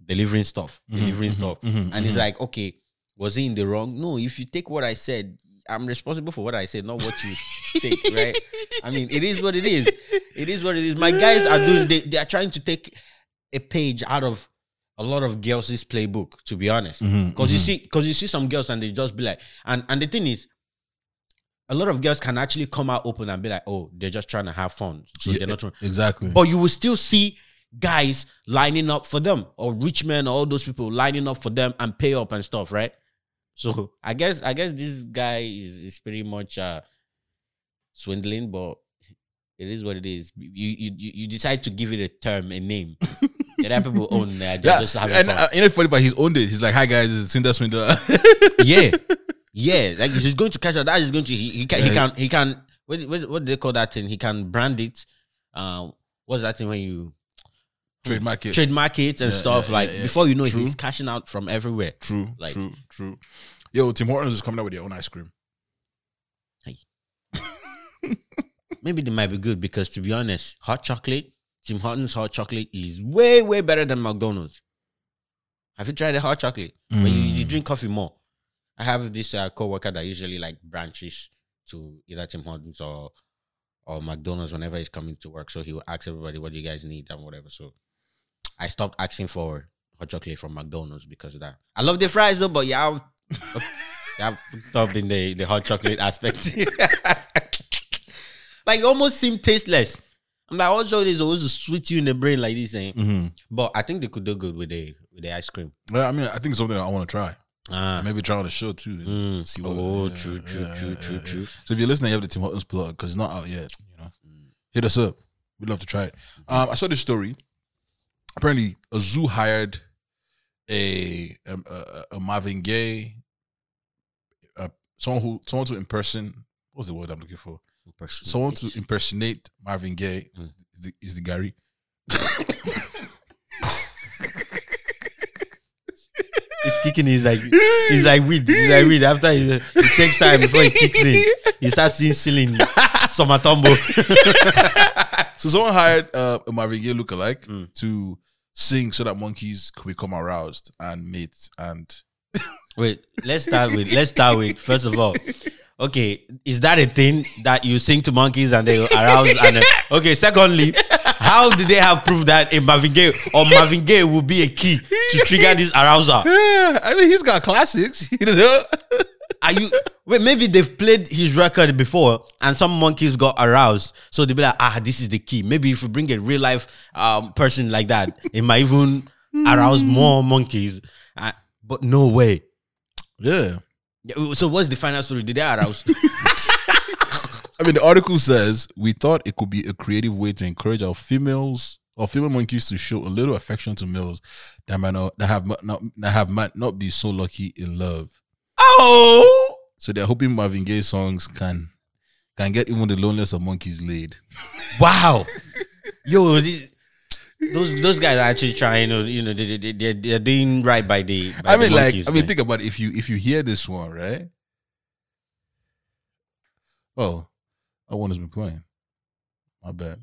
delivering stuff Mhm, delivering mhm, stuff mhm, and it's mhm. like okay was he in the wrong no if you take what i said i'm responsible for what i said not what you take right I mean, it is what it is. It is what it is. My guys are doing. They, they are trying to take a page out of a lot of girls' playbook. To be honest, because you mhm. see, because you see some girls and they just be like, and and the thing is, a lot of girls can actually come out open and be like, oh, they're just trying to have fun, so Yeah, they're not. Trying. exactly. But you will still see guys lining up for them, or rich men, or all those people lining up for them and pay up and stuff, right? So I guess I guess this guy is, is pretty much uh swindling, but it is what it is. You you you you decide to give it a term, a name. Other people own that. They're yeah, just having and fun. uh, you know, funny, but he's owned it. He's like, "Hi guys, it's Swindler Swindler." yeah, yeah. Like he's going to catch up. That is going to he, he can he can he can what, what what do they call that thing? He can brand it. Um, what's that thing when you Trademark it. trademark it and Yeah, stuff? yeah, like yeah, yeah. before you know, it, True. he's cashing out from everywhere. True, Like- true, true. Yo, Tim Hortons is coming out with their own ice cream. Maybe they might be good because to be honest, hot chocolate, Tim Hortons hot chocolate is way way better than McDonald's. Have you tried the hot chocolate? But you, you Mm. drink coffee more. I have this uh, coworker that usually like branches to either Tim Hortons or or McDonald's whenever he's coming to work. So he will ask everybody what do you guys need and whatever. So I stopped asking for hot chocolate from McDonald's because of that. I love the fries though, but yeah, I've, I've hooked in the, the hot chocolate aspect. like almost seem tasteless. I'm like, chocolate is always to sweet you in the brain like this, eh? Mm-hmm. But I think they could do good with the with the ice cream. Well, I mean, I think it's something I want to try. Ah. Maybe try on the show too. and See what, Oh, true, true, true, true, true. So if you're listening, you have the Tim Hortons plug because it's not out yet. You know, hit us up. We'd love to try it. Um, I saw this story. Apparently, a zoo hired a a, a, a Marvin Gaye, uh, someone who someone to impersonate. What's the word I'm looking for? Someone to impersonate Marvin Gaye is the, is the Gary. It's kicking. He's like he's like weed. He's like weed. After he, it takes time before he kicks in. he starts seeing ceiling summer tumble. So someone hired uh, a Marvin Gaye lookalike Mm. to sing so that monkeys could become aroused and mate and Wait, let's start with let's start with first of all. Okay, is that a thing that you sing to monkeys and they arouse? And then, okay, secondly, how did they have proof that a Marvin Gaye or Marvin Gaye will be a key to trigger this arousal? Yeah, I mean he's got classics, you know. Are you wait? Maybe they've played his record before, and some monkeys got aroused, so they be like, "Ah, this is the key." Maybe if we bring a real life um, person like that, it might even arouse more monkeys. Uh, but no way. Yeah. Yeah, So what's the final story? Did they arouse? I mean the article says we thought it could be a creative way to encourage our females or female monkeys to show a little affection to males that might not that have not that have might not be so lucky in love. oh, So they're hoping Marvin Gaye songs can can get even the loneliest of monkeys laid. wow, yo, this, those those guys are actually trying. to, You know, they they they they're doing right by the. By I the mean, like, monkeys, I mean, man. think about it. If you if you hear this one, right? Oh, that one has been playing. My bad.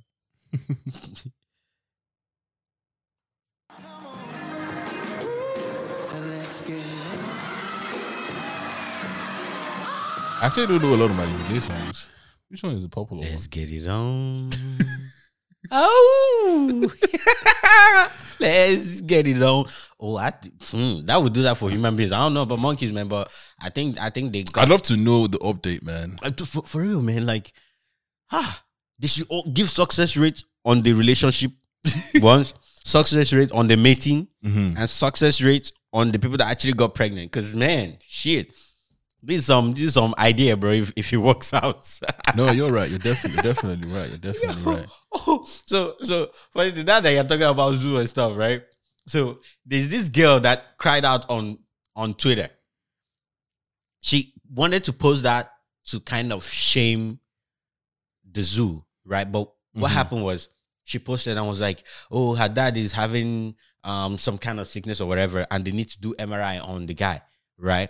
Actually, I don't know a lot of my Gaye songs. Which one is the popular one? Let's get it on. oh, let's get it on. Oh, I th- hmm, that would do that for human beings. I don't know about monkeys, man, but I think I think they got I'd love to know the update, man. Uh, to- for, for real, man. Like, ah, they should all give success rate on the relationship once, success rate on the mating, Mhm. and success rate on the people that actually got pregnant. Because man, shit, this is some this is some idea, bro. If if it works out. No, you're right. You're definitely, you're definitely right. You're definitely right. Oh, so so for the now that you're talking about zoo and stuff, right? So there's this girl that cried out on on Twitter. She wanted to post that to kind of shame the zoo, right? But what Mhm. happened was she posted and was like, "Oh, her dad is having um some kind of sickness or whatever, and they need to do MRI on the guy, right?"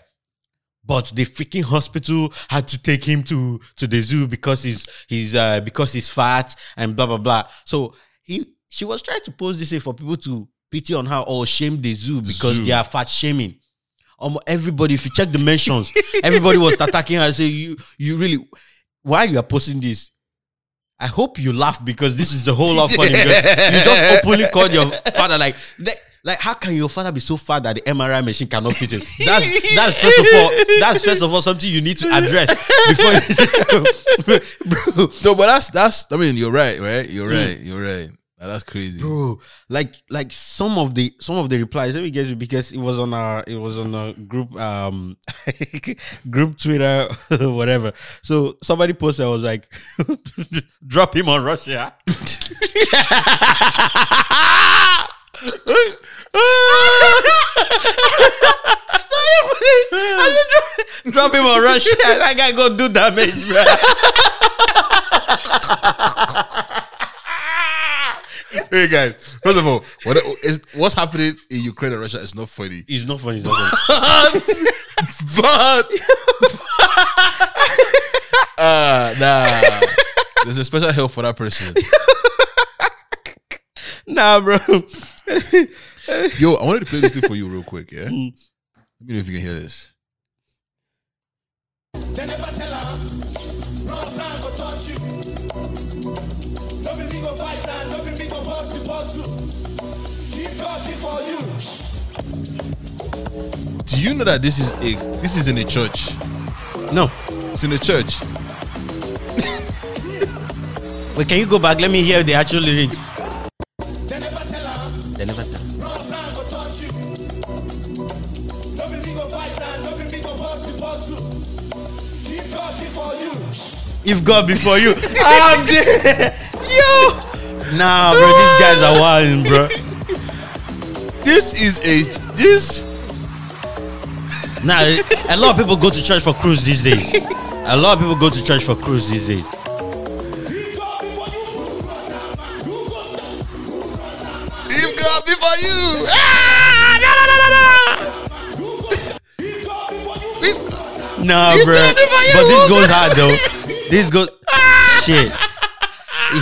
But the freaking hospital had to take him to to the zoo because he's he's uh because he's fat and blah blah blah. So he she was trying to post this here for people to pity on her or shame the zoo because Zoo. they are fat shaming. Um, everybody, if you check the mentions, everybody was attacking her. Say you you really why you are posting this. I hope you laughed because this is a whole lot funny. You just openly called your father like, like, how can your father be so fat that the MRI machine cannot fit him? That's that's first of all, that's first of all something you need to address before. bro, No, but that's that's. I mean, you're right, right? You're right. You're right. That's crazy. bro, like, like some of the some of the replies. Let me get you because it was on our it was on a group um group Twitter whatever. So somebody posted, I was like, drop him on Russia. I said, drop, drop him on Russia. That guy go do damage, bro. Hey guys, first of all, what is what's happening in Ukraine and Russia is not funny. It's not funny. It's not funny. but uh nah. There's a special help for that person. Nah, bro. Yo, I wanted to play this thing for you real quick, yeah? Mm. Let me know if you can hear this. They never tell her, wrong time go touch you. No be me go fight now, no be me go bust the bottle. Keep talking for you. Do you know that this is a this is in a church? No. It's in a church. Wait, can you go back? Let me hear the actual lyrics. If God before you, I'm dead. Yo, nah, bro, these guys are wild, bro. This is a this. Nah, a lot of people go to church for cruise these days. A lot of people go to church for cruise these days. If God before you, you go stand. If God before you. Ah, no, no, no, no, no. If God If- Nah, bro. did it for you. But this goes hard though. This goes shit.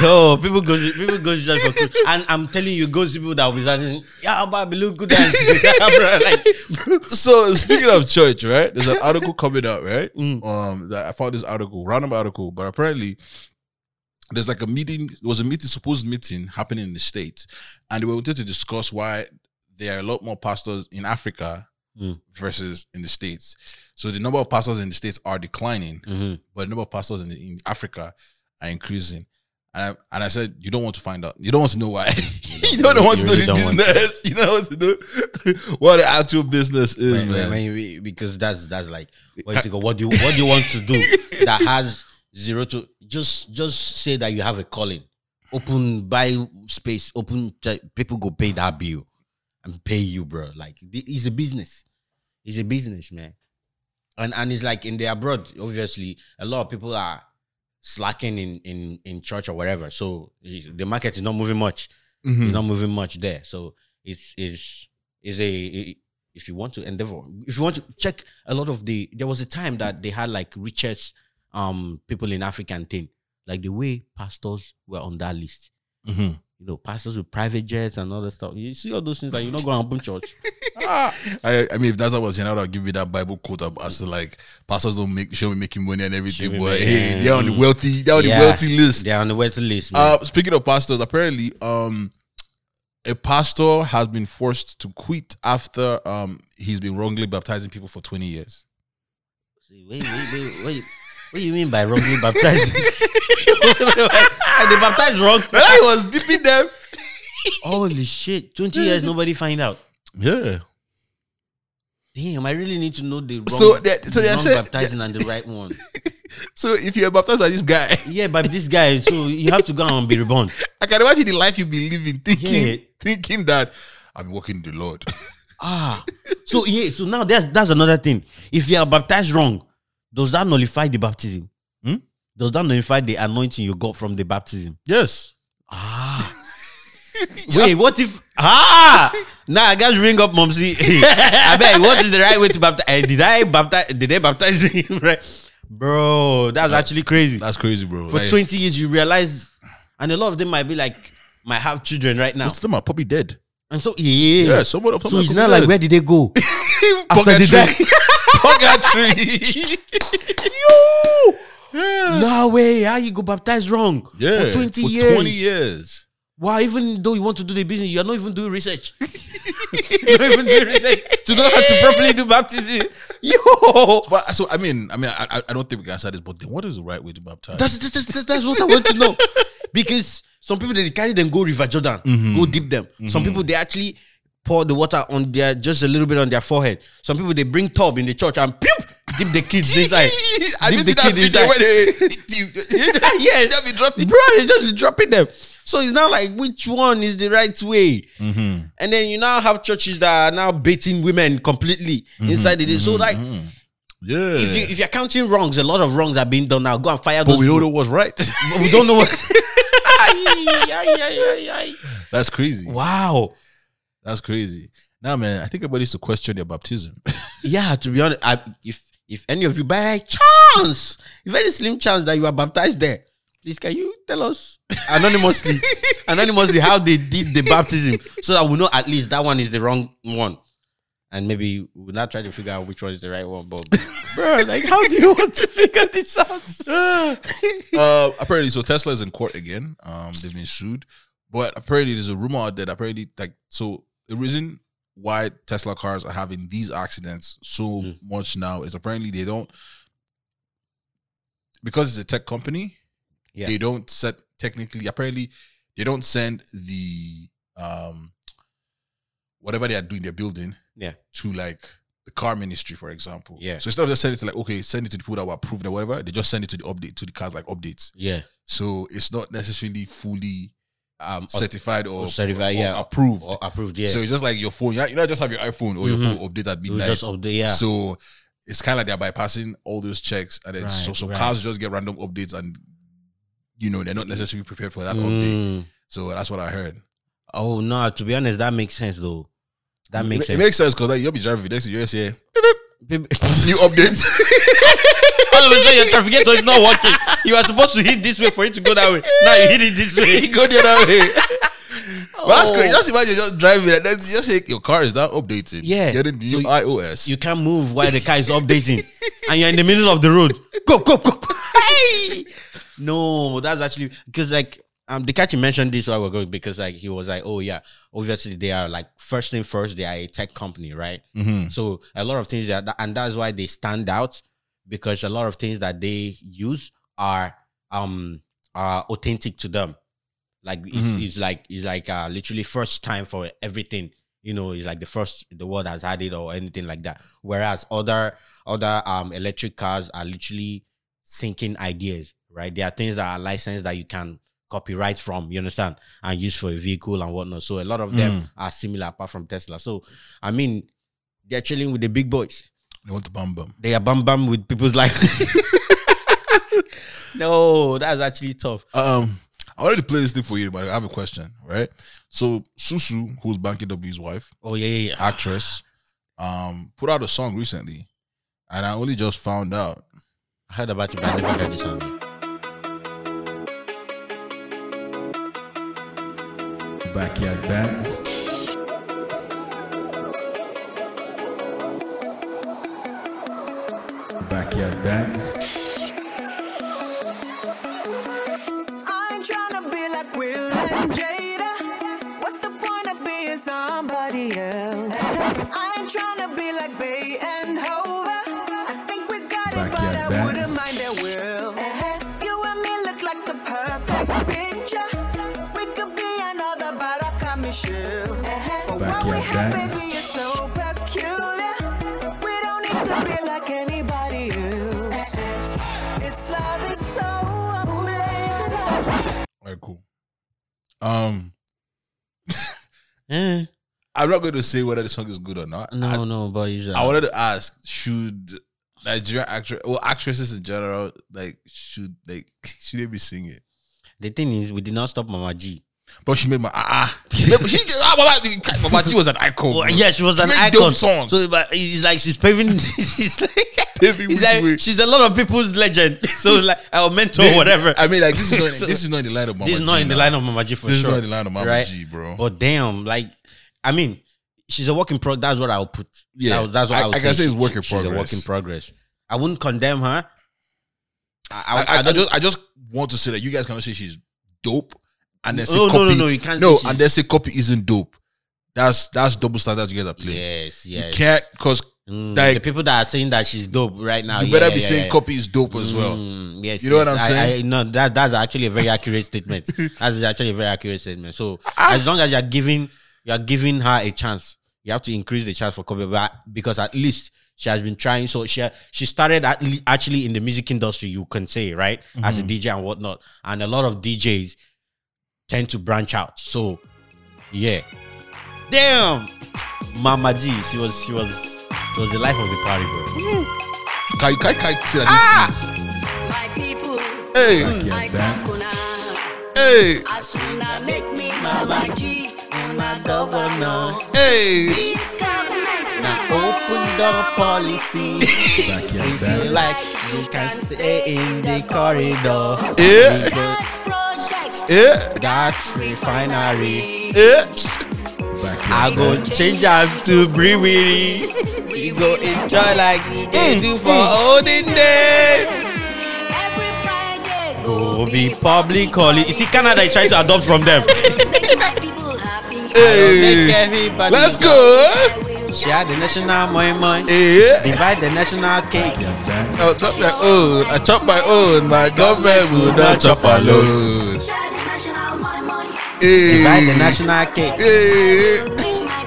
Yo, people go to, people go to church for cruise, and I'm telling you, go people that will be saying, "Yeah, but look good dance, bro." Like. So speaking of church, right? There's an article coming out, right? Um, that I found this article, random article, but apparently there's like a meeting. There was a meeting, supposed meeting happening in the states, and they wanted to discuss why there are a lot more pastors in Africa Mm. versus in the states. So the number of pastors in the states are declining, Mhm. but the number of pastors in, in Africa are increasing. And I, and I said, you don't want to find out. You don't want to know why. you don't, you want to know the business. You don't want to know what the actual business is, When- man. when because that's that's like what you think of what do you what do you want to do that has zero to just just say that you have a calling open buy space open people go pay that bill and pay you bro like it's a business it's a business man and and it's like in the abroad obviously a lot of people are slacking in in in church or whatever so it's- the market is not moving much Mhm. it's not moving much there. So it's is is a if you want to endeavor, if you want to check a lot of the there was a time that they had like richest um people in Africa and thing. Like the way pastors were on that list. Mhm. You know, pastors with private jets and all that stuff. You see all those things that you're not going to open church. I, I mean, if that's what was saying, I would give you that Bible quote as to like pastors don't make show me making money and everything, but make- hey, they're on the wealthy, they're on Yeah, the wealthy list. They're on the wealthy list. Man. Uh, speaking of pastors, apparently, um, a pastor has been forced to quit after um he's been wrongly baptizing people for twenty years. See, wait, wait, wait, wait. What do you mean by wrongly baptized? they baptized wrong. But I was dipping them. Holy shit! Twenty years, nobody find out. Yeah. Damn, I really need to know the wrong, So that- so they wrong baptizing and the right one. So if you're baptized by this guy, Yeah, by this guy, so you have to go and be reborn. I can imagine the life you've been living, thinking, Yeah. thinking that I'm walking the Lord. Ah, so yeah, so now that's that's another thing. If you are baptized wrong, does that nullify the baptism? Hmm? Does that nullify the anointing you got from the baptism? yes. Ah. Wait, what if ah now I gotta ring up Momsy. I bet what is the right way to baptize? Eh, did I baptize did they baptize me? right? Bro, that's actually crazy. That's crazy, bro. For Like, 20 years, you realize, and a lot of them might be like, might have children right now. most of them are probably dead. And so, yeah. Yeah, some of them so it's not like, where did they go? After they Purgatory. Purgatory. Yo! No way. How you go baptized wrong? Yeah. For 20 for years. 20 years. Wow, even though you want to do the business, you're not even doing research. you're not even doing research to know how to properly do baptism. Yo! But so I mean, I mean, I, I- don't think we can answer this. But then, what is the right way to baptize? That's, that's, that's, that's what I want to know. Because some people they carry them go River Jordan, Mm-hmm. go dip them. Some people they actually pour the water on their just a little bit on their forehead. Some people they bring tub in the church and pew, dip the kids inside. I dip did that video where they, yes, just be dropping. bro, it's just dropping them. So it's not like which one is the right way? Mm-hmm. And then you now have churches that are now baiting women completely Mm-hmm. inside the day. So like Yeah, if you if you're counting wrongs, a lot of wrongs are being done now. Go and fire but those we don't know what's right. But we don't know what. That's crazy. wow. That's crazy. Now, man, I think everybody needs to question their baptism. Yeah, to be honest, I, if if any of you by chance, very slim chance that you are baptized there, please can you tell us anonymously, anonymously how they did the baptism, so that we know at least that one is the wrong one, and maybe we'll not try to figure out which one is the right one. But bro, like, how do you want to figure this out? uh, apparently, so Tesla is in court again. Um, they've been sued, but apparently, there's a rumor out there that apparently, like, so the reason why Tesla cars are having these accidents so Mm. much now is apparently they don't because it's a tech company. Yeah. They don't set technically. Apparently, they don't send the um whatever they are doing, they're building Yeah. to like the car ministry, for example. Yeah. So instead of just sending it to like, okay, send it to the people that were approved or whatever, they just send it to the update to the cars like updates. Yeah. So it's not necessarily fully Um, certified or, certified, or yeah. approved. or approved. Yeah. So it's just like your phone. Yeah, you not just have your iPhone or your Mhm. phone update at midnight. just update. Yeah. So it's kind of like they're bypassing all those checks, and then so Right, so right. cars just get random updates, and you know they're not necessarily prepared for that update. Mm. So that's what I heard. Oh no! To be honest, that makes sense though. That makes it, sense. It makes sense because like, you'll be driving next yes, yeah, new updates. All of a sudden, your navigator is not working. You are supposed to hit this way for it to go that way. Now you hit it this way. go the other way. But that's Oh. crazy. Just imagine just driving and then just say your car is not updating. Yeah. Getting the So new you- iOS. You can't move while the car is updating, and you're in the middle of the road. Go, go, go! go. Hey! No, that's actually because like um the catchy mentioned this while we're going because like he was like, oh yeah, obviously they are like first thing first, they are a tech company, right? Mhm. So a lot of things that and that's why they stand out because a lot of things that they use are um are authentic to them. Like it's, Mhm. it's like it's like uh literally first time for everything. You know, it's like the first the world has had it or anything like that. Whereas other other um electric cars are literally sinking ideas, right? There are things that are licensed that you can copyright from, you understand, and use for a vehicle and whatnot. So a lot of them are similar apart from Tesla. So I mean, they're chilling with the big boys. They want to bum bum. They are bam bam with people's life. no, that's actually tough. Um, I already played play this thing for you, but I have a question, right? So Susu, who's Banky W's wife, Oh yeah, yeah, yeah. actress, um, put out a song recently, and I only just found out. I heard about it, but I never heard the song. Backyard Bants. Backyard Bants. I ain't tryna be like Will and Jada. What's the point of being somebody else? I ain't tryna be like Bey and Hova. I think we got it, but I wouldn't mind their what we Backyard have, bands. baby, so peculiar. We don't need to be like anybody love is so. All right, cool. Um, Eh, I'm not going to say whether the song is good or not. no, I, no, but he's, uh, I wanted to ask: Should Nigerian actress, well, actresses in general, like, should like, should they be singing? the thing is, we did not stop Mama G. But she made my ah. ah. she, ah, Mama, Mama was an icon. Well, yeah, she was an icon. songs. So, but it's like she's paving. It's like, it's like she's a lot of people's legend. So, like our mentor, whatever. I mean, like this is not So- this is not in the line of Mama this is G not in the line of Mama G for This is sure. not in the line of Mama right? G, bro. But damn, like, I mean, she's a work in progress. That's what I'll put. Yeah, That- that's what I- I, would I can say it's She- work in She's a work progress. in progress. I wouldn't condemn her. I, I, I, I, just I just want to say that you guys cannot say she's dope and then say No, no, Cuppy. no, no, you can't No, say and then say Cuppy isn't dope. That's that's double standards you guys are playing. yes, yes. You can't because Mm, like- the people that are saying that she's dope right now. you better yeah, be yeah, saying yeah. Cuppy is dope as well. Mm, yes, You know what. I'm saying? I, no, that that's actually a very accurate statement. That's actually a very accurate statement. So Ah. as long as you're giving you're giving her a chance, you have to increase the chance for Cuppy, but because at least she has been trying. So she she started at actually in the music industry, you can say right as Mm-hmm. a DJ and whatnot, and a lot of DJs tend to branch out. So yeah, damn, Mama G, she was she was she was the life of the party, bro. Can you can, can you say that Ah! My people, this is Backyard I bands. hey As soon as make me Mama G, my governor. hey hey This government Now open door policy. Backyard If you bands. like, you can stay in the corridor. yeah project. yeah That refinery. yeah. I go change am to brewery. We go enjoy like we dey mm, do mm. for olden days. Every Friday, Go be public holiday. You see, Canada is trying to adopt from them. make people happy. Make Hey, everybody let's go. Go. Share the national moi moi. Yeah. Divide the national cake. Backyard Bants. I chop my own. I chop my own. My government will not chop alone. Share the national my money. Divide the Hey. national cake. Hey. Make my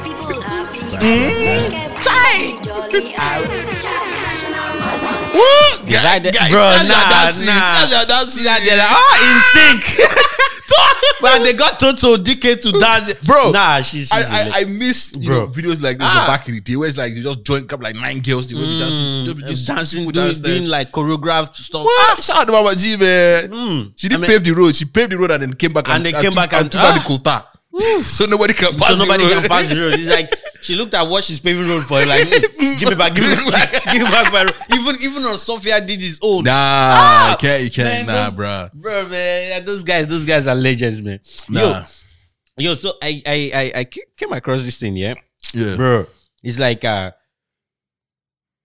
people happy. Backyard Bants. Chai! What? The guy that- Guys, bro, nah, nah. that's your dancing. See that they're like, oh, in sync. Man, they got Toto DK to dance. Bro, nah, she's. I, I, I miss Bro. know videos like this Ah. back in the day where it's like you just join up like nine girls they be dancing just, just Mm, dancing, doing, doing like choreographed stuff. What? Shout out to Mama G man. Mm. She didn't I mean- pave the road. She paved the road and then came back And they came took- back and- took out the ah. quota. so nobody can pass. so nobody the road. can pass the road. It's like she looked at what she's paving road for. Like, mm, give me back, give me back, give me back my road. Even even on Sophia did his own. Nah, you can't. You can't. Man, nah, those- bruh. bro, man, yeah, those guys, those guys are legends, man. Nah. Yo, yo, so I I I, I came across this thing, yeah, Yeah. bro. It's like uh,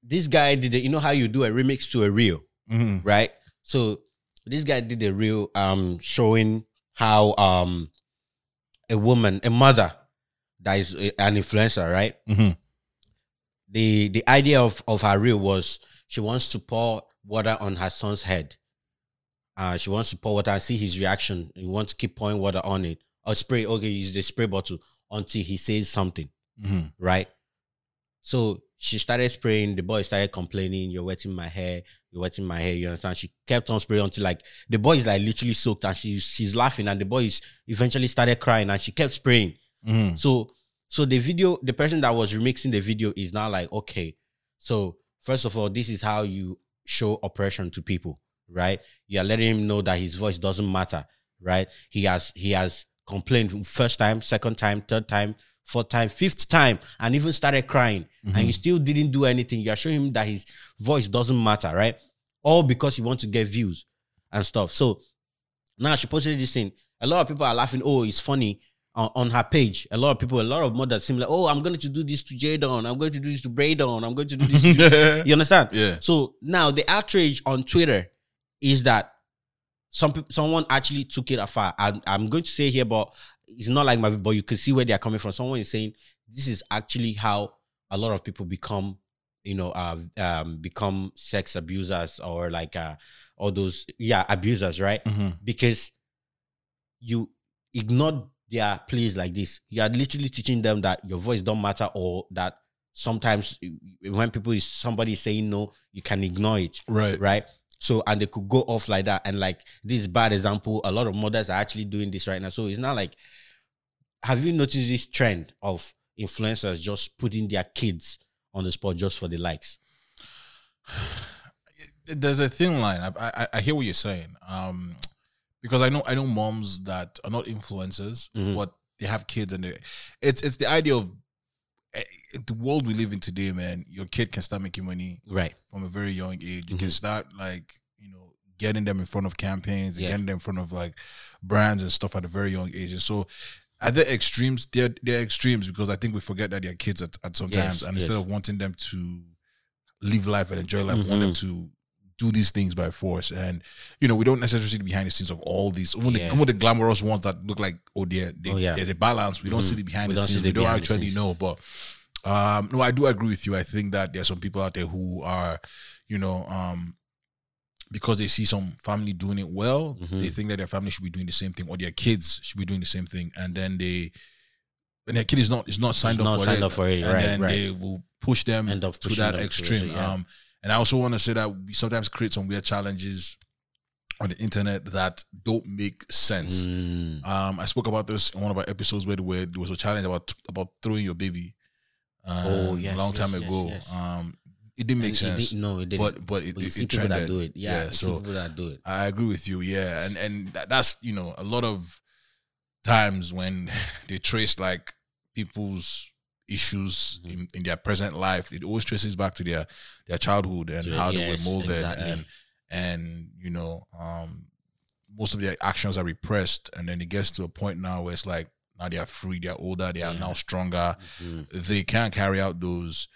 this guy did it. You know how you do a remix to a reel, Mhm. right? So this guy did a reel um showing how um a woman, a mother that is an influencer, right? Mhm. The the idea of of her reel was she wants to pour water on her son's head. Uh, she wants to pour water and see his reaction. You want to keep pouring water on it or spray. Okay, use the spray bottle until he says something Mhm. right? So she started spraying. The boy started complaining, "You're wetting my hair. You're wetting my hair." You understand? She kept on spraying until like the boy is like literally soaked, and she's she's laughing, and the boy is eventually started crying, and she kept spraying. Mhm. So so the video, the person that was remixing the video is now like, okay, so first of all, this is how you show oppression to people, right? You are letting him know that his voice doesn't matter, right? He has he has complained first time, second time, third time, fourth time, fifth time, and even started crying, and he mm-hmm. still didn't do anything. You are showing him that his voice doesn't matter, right? All because you want to get views and stuff. So now she posted this thing. A lot of people are laughing. Oh, it's funny on, on her page. A lot of people, a lot of mothers seem like, oh, I'm going to do this to Jadon. I'm going to do this to Braydon. I'm going to do this. To you understand? Yeah. So now the outrage on Twitter is that some someone actually took it afar. I'm, I'm going to say here, but it's not like my, but you can see where they are coming from. Someone is saying this is actually how a lot of people become, you know, uh, um, become sex abusers or like uh, all those, yeah, abusers, right? Mhm. because you ignore their pleas like this. You are literally teaching them that your voice don't matter or that sometimes when people is somebody is saying no, you can ignore it. Right. Right. So and they could go off like that. And like this bad example, a lot of mothers are actually doing this right now. So it's not like have you noticed this trend of influencers just putting their kids on the spot just for the likes? There's a thin line. I, I I hear what you're saying. Um, because I know I know moms that are not influencers, Mhm. but they have kids, and they, it's it's the idea of Eh, eh, the world we live in today, man. Your kid can start making money Right. from a very young age. You Mhm. can mm-hmm. start like you know getting them in front of campaigns and Yeah. getting them in front of like brands and stuff at a very young age. And so at the extremes, they're they're extremes because I think we forget that they're kids at, at some Yes, and yes. instead of wanting them to live life and enjoy life, we want mm-hmm. them to do these things by force. And you know, we don't necessarily see the behind the scenes of all these, even, the, Yeah. even the glamorous ones that look like oh, they they Oh, yeah. there's a balance. We don't Mhm. see the behind We the scenes. the we don't actually know, but. Um, no, I do agree with you. I think that there's some people out there who are, you know, um, because they see some family doing it well, Mhm. they think that their family should be doing the same thing, or their kids should be doing the same thing, and then they, and their kid is not is not signed It's up not for signed it, up for it, and right, then right. they will push them to that extreme. it, yeah. Um, and I also want to say that we sometimes create some weird challenges on the internet that don't make sense. Mm. Um, I spoke about this in one of our episodes where, where there was a challenge about about throwing your baby. Um, Oh, yes, a long yes, time yes, ago. Um, it didn't make And it sense. didn't- no, it didn't. but but it, But you it, see it people that trended. do it. Yeah, see so people that do it. I agree with you. Yeah, and and that, that's you know a lot of times when they trace like people's issues Mm-hmm. in, in their present life, it always traces back to their their childhood and how yes, they were molded exactly. and and you know um most of their actions are repressed and then it gets to a point now where it's like now they are free, they are older, they are Yeah. now stronger. Mhm. They can't carry out those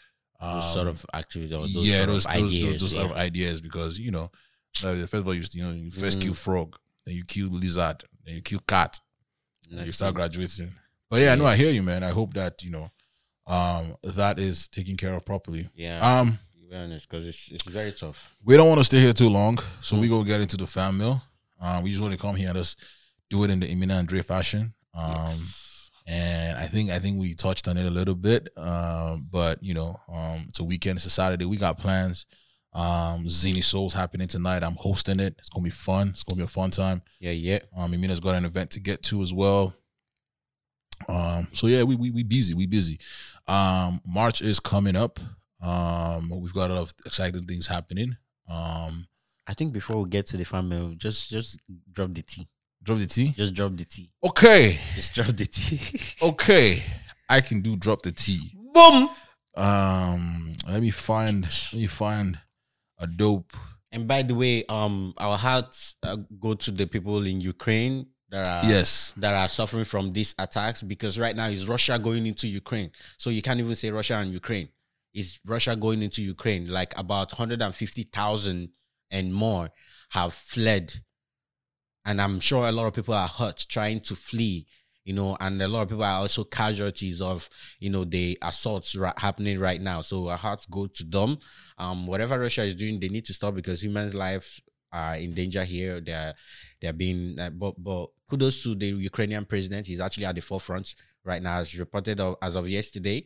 um, Those sort of activities or those yeah, sort those, of those, ideas. those, those yeah. sort of ideas because you know, uh, first of all, you, you know, you first kill Mm. frog, then you kill lizard, then you kill cat, and you start thing. graduating. But yeah, no, Yeah. I hear you, man. I hope that you know, um, that is taken care of properly. Yeah. Um, be honest, because it's, it's very tough. we don't want to stay here too long, so Mm. we gonna get into the fan mail. Um, we just want to come here and just do it in the Imina and Dre fashion. Um, and I think I think we touched on it a little bit. Um, but you know, um, it's a weekend, it's a Saturday. We got plans. Um, Zini Souls happening tonight. I'm hosting it. It's gonna be fun. It's gonna be a fun time. Yeah, yeah. Um, Imina's got an event to get to as well. Um, so yeah, we we we busy, we busy. Um, March is coming up. Um, we've got a lot of exciting things happening. Um, I think before we get to the fan mail, just just drop the T. drop the T. Just drop the T. Okay, Just drop the T. okay, I can do drop the T. Boom. Um, let me find let me find a dope. And by the way, um, our hearts uh, go to the people in Ukraine that are Yes. that are suffering from these attacks because right now is Russia going into Ukraine. So you can't even say Russia and Ukraine. Is Russia going into Ukraine. Like about 150,000 and more have fled. And I'm sure a lot of people are hurt trying to flee, you know, and a lot of people are also casualties of, you know, the assaults ra- happening right now. So our hearts go to them. Um, whatever Russia is doing, they need to stop because humans' lives are in danger here. They're they're being, uh, but but kudos to the Ukrainian president. He's actually at the forefront right now, as reported of, as of yesterday.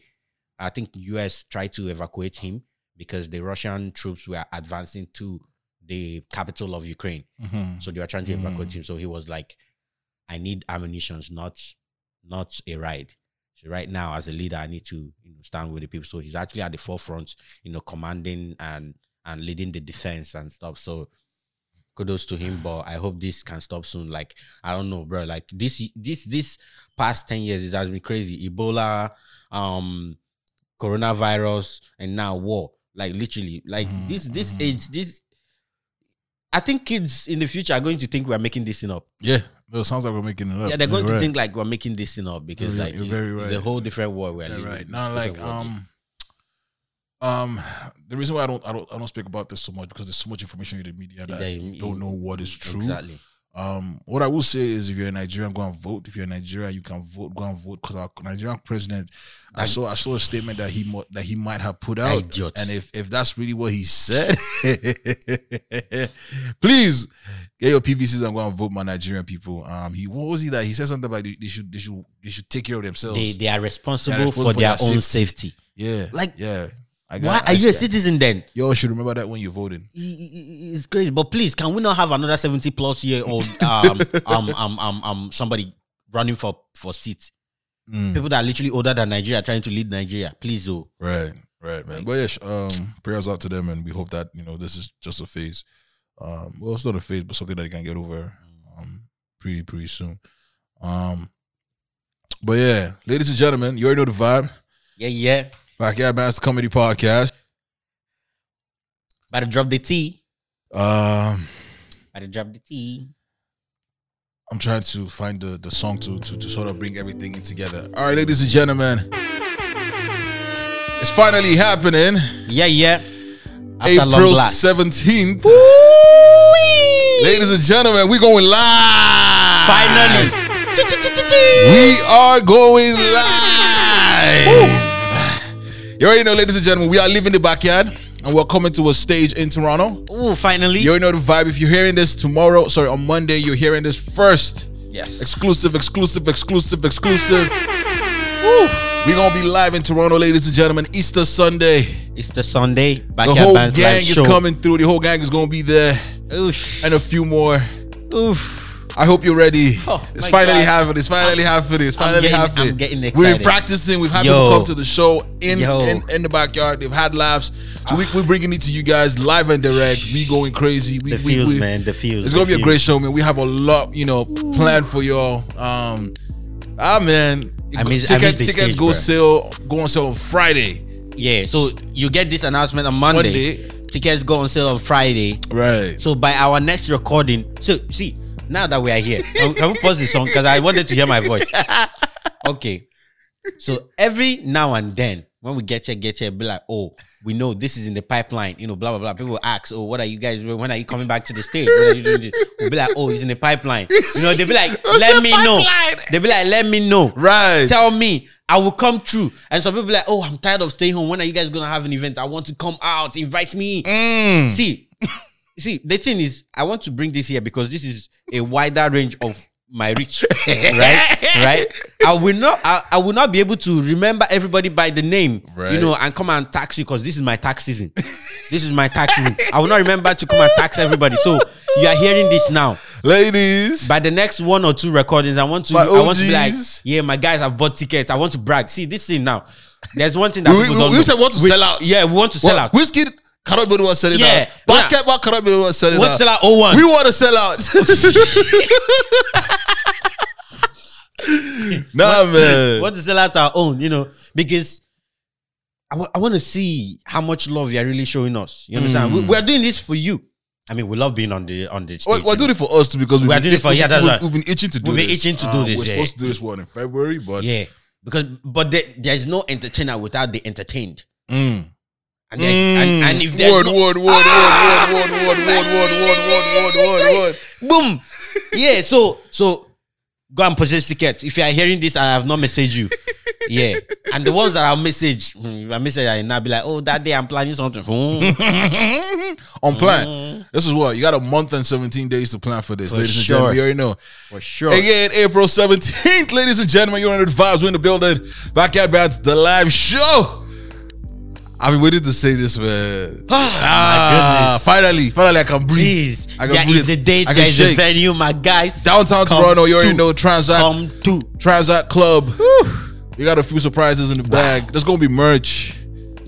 I think U.S. tried to evacuate him because the Russian troops were advancing to the capital of Ukraine. So they were trying to evacuate him. So he was like, "I need ammunitions, not not a ride." So right now, as a leader, I need to you know stand with the people. So he's actually at the forefront, you know, commanding and and leading the defense and stuff. So kudos to him. But I hope this can stop soon. Like I don't know, bro. Like this this this past ten years, it has been crazy. Ebola, um, coronavirus, and now war. Like literally, like mm-hmm, this this mm-hmm. age, this. I think kids in the future are going to think we're making this thing up. Yeah, well, it sounds like we're making it up. Yeah, they're going You're to right. think like we're making this thing up because You're like right. You're very it's a whole different world we're Yeah, living. right. Now, like world. Um, um, the reason why I don't I don't I don't speak about this so much because there's so much information in the media that Yeah, you don't know what is true. Exactly. Um, what I will say is, if you're a Nigerian, go and vote. If you're a Nigerian, you can vote. Go and vote because our Nigerian president, I saw I saw a statement that he mo- that he might have put out, idiot. and if if that's really what he said, please get your PVCs and go and vote, my Nigerian people. Um, he what was he that he said something about they, they should they should they should take care of themselves. They they are responsible, responsible for for their their own safety. safety. yeah, Like, yeah. I Why I- are you a citizen then? Y'all should remember that when you're voting. I- I- It's crazy, but please, can we not have another seventy plus year old um um um um um somebody running for for seat? Mm. People that are literally older than Nigeria trying to lead Nigeria. Please, oh, Right, right, man. But yeah, um, prayers out to them, and we hope that you know this is just a phase. Um, well, it's not a phase, but something that they can get over, um, pretty pretty soon. Um, but yeah, ladies and gentlemen, you already know the vibe. yeah, yeah. Backyard Master Comedy Podcast. Better drop the T. Um, Better drop the T. I'm trying to find the the song to to to sort of bring everything in together. All right, ladies and gentlemen, it's finally happening. Yeah, yeah. After April blast. 17th. Ladies and gentlemen, we're going live. Finally. We are going live. You already know, ladies and gentlemen, we are leaving the backyard and we're coming to a stage in Toronto. Ooh, finally. You already know the vibe. If you're hearing this tomorrow, sorry, on Monday, you're hearing this first. yes. Exclusive, exclusive, exclusive, exclusive. Woo. We're going to be live in Toronto, ladies and gentlemen, Easter Sunday. The Sunday. The whole Bants gang is show. coming through. The whole gang is going to be there Oof. and a few more. Oof. I hope you're ready. Oh, it's my finally God. happening. It's finally happening. It's I'm finally getting- happening. I'm getting excited. We've been practicing. We've had Yo. people come to the show in, in in the backyard. They've had laughs. So we, we're bringing it to you guys live and direct. We going crazy. We, The we, feels, we- man. The feels. It's the gonna be a great show, man. We have a lot, you know, planned for y'all. Um, ah, man. I miss- I tickets, miss tickets stage, go bruh. sale go on sale on Friday. Yeah. So you get this announcement on Monday. Monday. Tickets go on sale on Friday. Right. So by our next recording, so see, now that we are here, can, can we pause the song because I wanted to hear my voice. Okay. So every now and then, when we get here, get here, be like, oh, we know this is in the pipeline, you know, blah blah blah. People ask, oh, what are you guys? doing? When are you coming back to the stage? When are you doing this? We'll be like, oh, it's in the pipeline. You know, they'll be like, let me know. They'll be like, let me know. Right. Tell me, I will come through. And some people be like, oh, I'm tired of staying home. When are you guys gonna have an event? I want to come out. Invite me. Mm. See, see, the thing is, I want to bring this here because this is a wider range of my reach, right? Right. I will not. I, I will not be able to remember everybody by the name, Right. you know, and come and tax you because this is my tax season. this is my tax season. I will not remember to come and tax everybody. So you are hearing this now. Ladies, By the next one or two recordings, I want to. My I want to be like, OGs. yeah, my guys have bought tickets. I want to brag. See this thing now. There's one thing that we, people we, don't we know. said we want to sell out. Yeah, we want to sell Well, out. Wizkid cannot be the one selling Yeah. out. Basketball cannot be the one selling Want out. to sell out 01. We want to sell out. nah, man. want to sell out our own, you know, because I want to see how much love you're really showing us. You understand? We, we're doing this for you. I mean, we love being on the on the stage. We're, we're doing it for us too because we've We're doing it for- yeah, that's we've, right. we've been itching to do We've been this. itching to do Uh, this, We're yeah. supposed to do this one in February, but yeah, because but there, there's no entertainer without the entertained. Mm. And, there's, and, and if there's word, no, word, word, word, word, word, word, word, word, word, word, word, word, word. boom, yeah. So so go and purchase tickets. If you are hearing this, I have not messaged you. Yeah, and the ones that I'll message, hmm, I message I now be like, oh, that day I'm planning something. Hmm. On plan. This is what you got a month and 17 days to plan for this, For ladies and gentlemen. You already know. For sure. Again, April 17th, ladies and gentlemen, you're on the vibes. We're in the building. Backyard Bants, the live show. I've been waiting to say this, man. Ah, my ah, goodness. Finally, finally, I can breathe. Jeez, I can there breathe. is a date, I can there is a shake. venue, my guys. Downtown Come Toronto, you already to- know Transact. Come to. Transact Club. You got a few surprises in the bag. There's gonna be merch.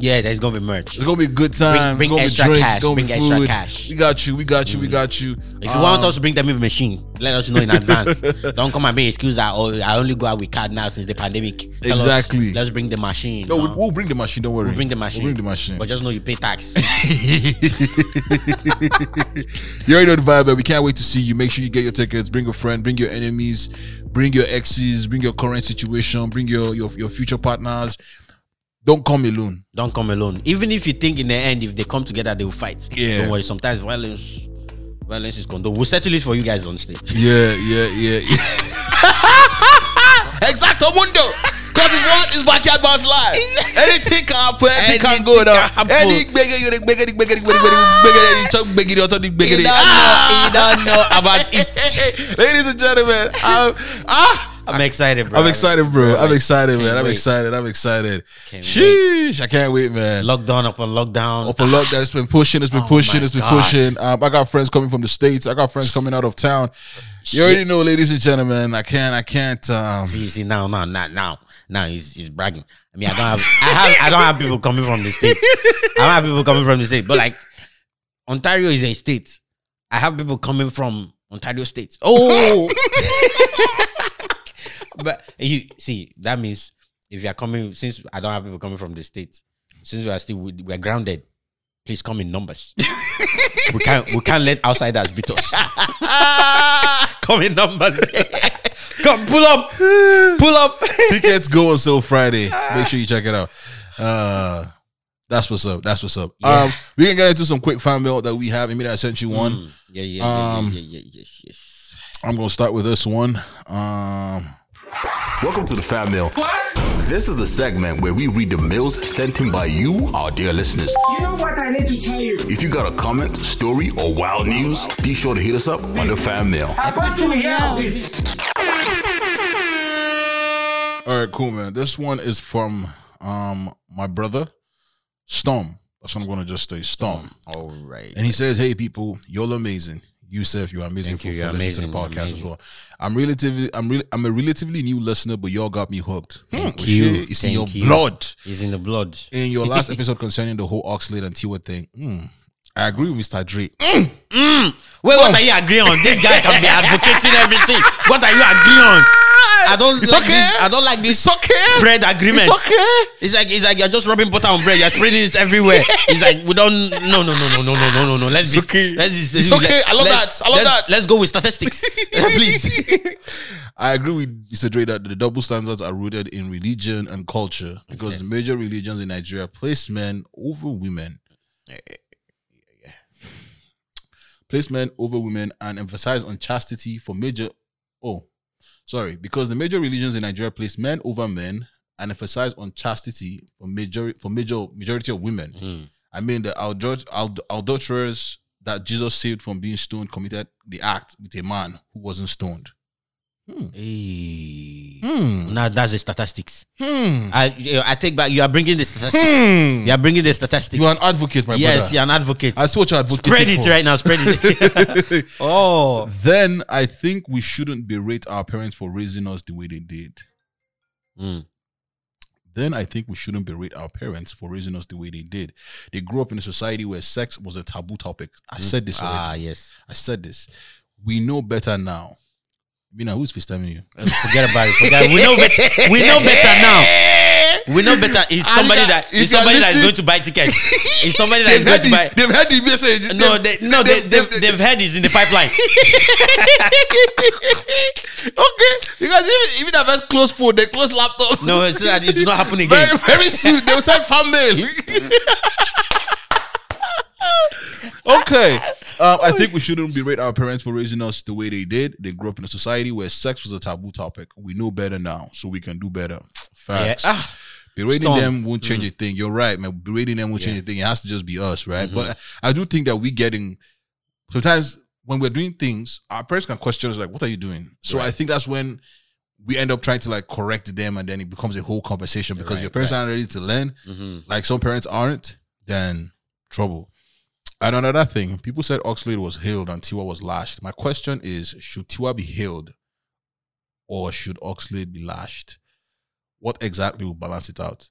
Yeah, there's gonna be merch. It's gonna be a good time. bring It's extra drinks. cash, bring extra cash. Mm. We got you. We got you. We got you. If you want Um, us to bring them in machine, let us know in advance. Don't come and be excuse that oh I only go out with card now since the pandemic. Tell us, Exactly. let's bring the machine. No, we, Uh, we'll bring the machine. Don't worry. we'll bring the machine. We'll bring the machine. But just know you pay tax. you already know the vibe, but we can't wait to see you. Make sure you get your tickets. Bring a friend. Bring your enemies. Bring your exes. Bring your current situation. Bring your your, your future partners. Don't come alone. Don't come alone. Even if you think in the end, if they come together, they will fight. Yeah. Don't worry. Sometimes violence, violence is condoned. We'll settle it for you guys on stage. Yeah, yeah, yeah, yeah. Exacto mundo. Cause it's what is backyard boss live. Anything can happen, anything can go Anything down. Any bigger you bigger bigger bigger bigger bigger bigger you talk bigger. You don't Ah! know- you don't know about it. Ladies and gentlemen, um, ah. I'm excited, bro. I'm excited, bro. I'm excited, man. I'm excited. I'm excited. Sheesh, I can't wait, man. Lockdown upon lockdown. Up a lockdown, it's been pushing, it's been Oh pushing, it's been pushing. Um, I got friends coming from the states. I got friends coming out of town. You already know, ladies and gentlemen. I can't, I can't. Um, See, see, now, now, now, now, now he's, he's bragging. I mean, I don't have, I have, I don't have people coming from the states. I don't have people coming from the state, but like Ontario is a state. I have people coming from Ontario states. Oh, but you see, that means if you are coming, since I don't have people coming from the states, since we are still we- we're grounded, please come in numbers. we can't, we can't let outsiders beat us. come in numbers. come pull up, pull up. tickets go on sale Friday. Make sure you check it out. Uh, that's what's up. That's what's up. Yeah. Um, we can get into some quick fan mail that we have. Immediately, I sent you one. Mm, yeah, yeah, yeah, Um, yeah, yeah, yeah, yes, yes. I'm gonna start with this one. Um, Welcome to the Fan Mail. What? This is the segment where we read the mails sent in by you, our dear listeners. You know what I need to tell you? If you got a comment, story, or wild news, be sure to hit us up on the Fan Mail. I want to hear all right, cool, man. This one is from um my brother Storm. That's what I'm gonna just say, Storm. All right. And he says, "Hey people, you're amazing. Yusuf, you're amazing Thank for, you, for you're listening to the podcast you're as well. I'm relatively, I'm really, I'm a relatively new listener, but y'all got me hooked. Thank you. shit, It's in your you. blood. It's in the blood. In your last episode concerning the whole Oxlade and Tiwa thing, hmm, I agree with Mr. Dre. Wait, what are you agreeing on? This guy can be advocating everything. What are you agreeing on? I don't It's like okay. this. I don't like this It's okay. bread agreement. It's okay. It's like it's like you're just rubbing butter on bread. You're spreading it everywhere. It's like we don't. No, no, no, no, no, no, no, no, no. Let's It's be. okay. Let's be, It's let's- okay. I love let's- that. I love let's- that. Let's go with statistics, please. I agree with Mr. Dre that the double standards are rooted in religion and culture because the major religions in Nigeria place men over women. Place men over women and emphasize on chastity for major. Oh, sorry, because the major religions in Nigeria place men over men and emphasize on chastity for major for major majority of women. Hmm. I mean, the adult- ad- adulterers that Jesus saved from being stoned committed the act with a man who wasn't stoned. Hey. Hmm. Now that's the statistics. Hmm. I you- I take back. You are bringing the statistics. Hmm. You are bringing the statistics. You're an advocate, my yes, brother. you're an advocate. I see what you're advocating Spread it for. right now. Spread it. oh, Then I think we shouldn't berate our parents for raising us the way they did. Mm. Then I think we shouldn't berate our parents for raising us the way they did. They grew up in a society where sex was a taboo topic. I said this already. ah yes. I said this. We know better now. Mina, who's FaceTiming you? Uh, forget about it. Forget. It. We know better. We know better now. We know better. It's somebody if that you are- is somebody that is going to buy tickets. It's somebody that is going to the, buy. they've heard the message. No, they, no, they, they've- they've, they've- they've heard is in the pipeline. okay, because even, even if that's close phone, they close laptop. No, it's that it will not happen again. Very, very soon they'll send fan mail. okay. Um, I think we shouldn't berate our parents for raising us the way they did. They grew up in a society where sex was a taboo topic. We know better now, so we can do better. Facts. Yeah. Ah. Berating Storm. them won't change a thing. You're right, man. Berating them won't change a thing. It has to just be us, right? But I do think that we getting sometimes when we're doing things, our parents can question us like, "What are you doing?" So I think that's when we end up trying to like correct them, and then it becomes a whole conversation because Right, your parents right. aren't ready to learn. Mhm. Like some parents aren't, then trouble. And another thing, people said Oxlade was healed and Tiwa was lashed. My question is, should Tiwa be healed or should Oxlade be lashed? What exactly will balance it out?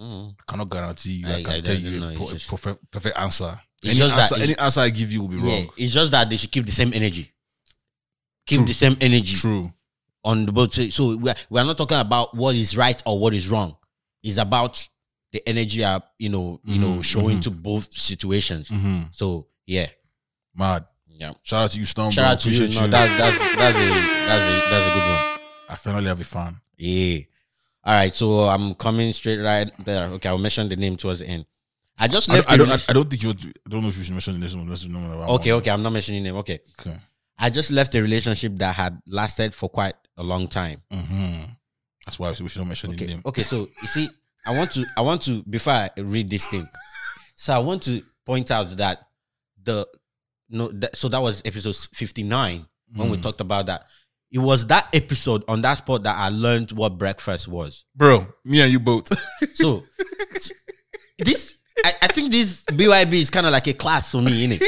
Mhm. I cannot guarantee you. I, I- can I tell you know, a just- perfect, perfect answer. It's Any, just that answer it's- any answer I give you will be Yeah, wrong. it's just that they should keep the same energy. Keep True. the same energy True. on the both. sides. So we are, we are not talking about what is right or what is wrong. It's about the energy are you know you know Mhm, showing mhm. to both situations. hmm So yeah, Mad. yeah. Shout out to you, Storm. Shout bro. out to you. Appreciate No, that's that's that's a that's a that's a good one. I finally have a fan. Yeah. All right, so I'm coming straight right there. Okay, I'll mention the name towards the end. I just left. I don't. I, relation- I don't think you. would- I don't know if you should mention. Let's know okay, okay, I'm not mentioning name. Okay, Okay. I just left a relationship that had lasted for quite a long time. hmm That's why we should not mention the name. Okay. So you see, I want to I want to before I read this thing. So I want to point out that the no that, so that was episode 59 when Mm. we talked about that. It was that episode on that spot that I learned what breakfast was. Bro, me and you both. So this I, I think this BYB is kind of like a class for me, innit?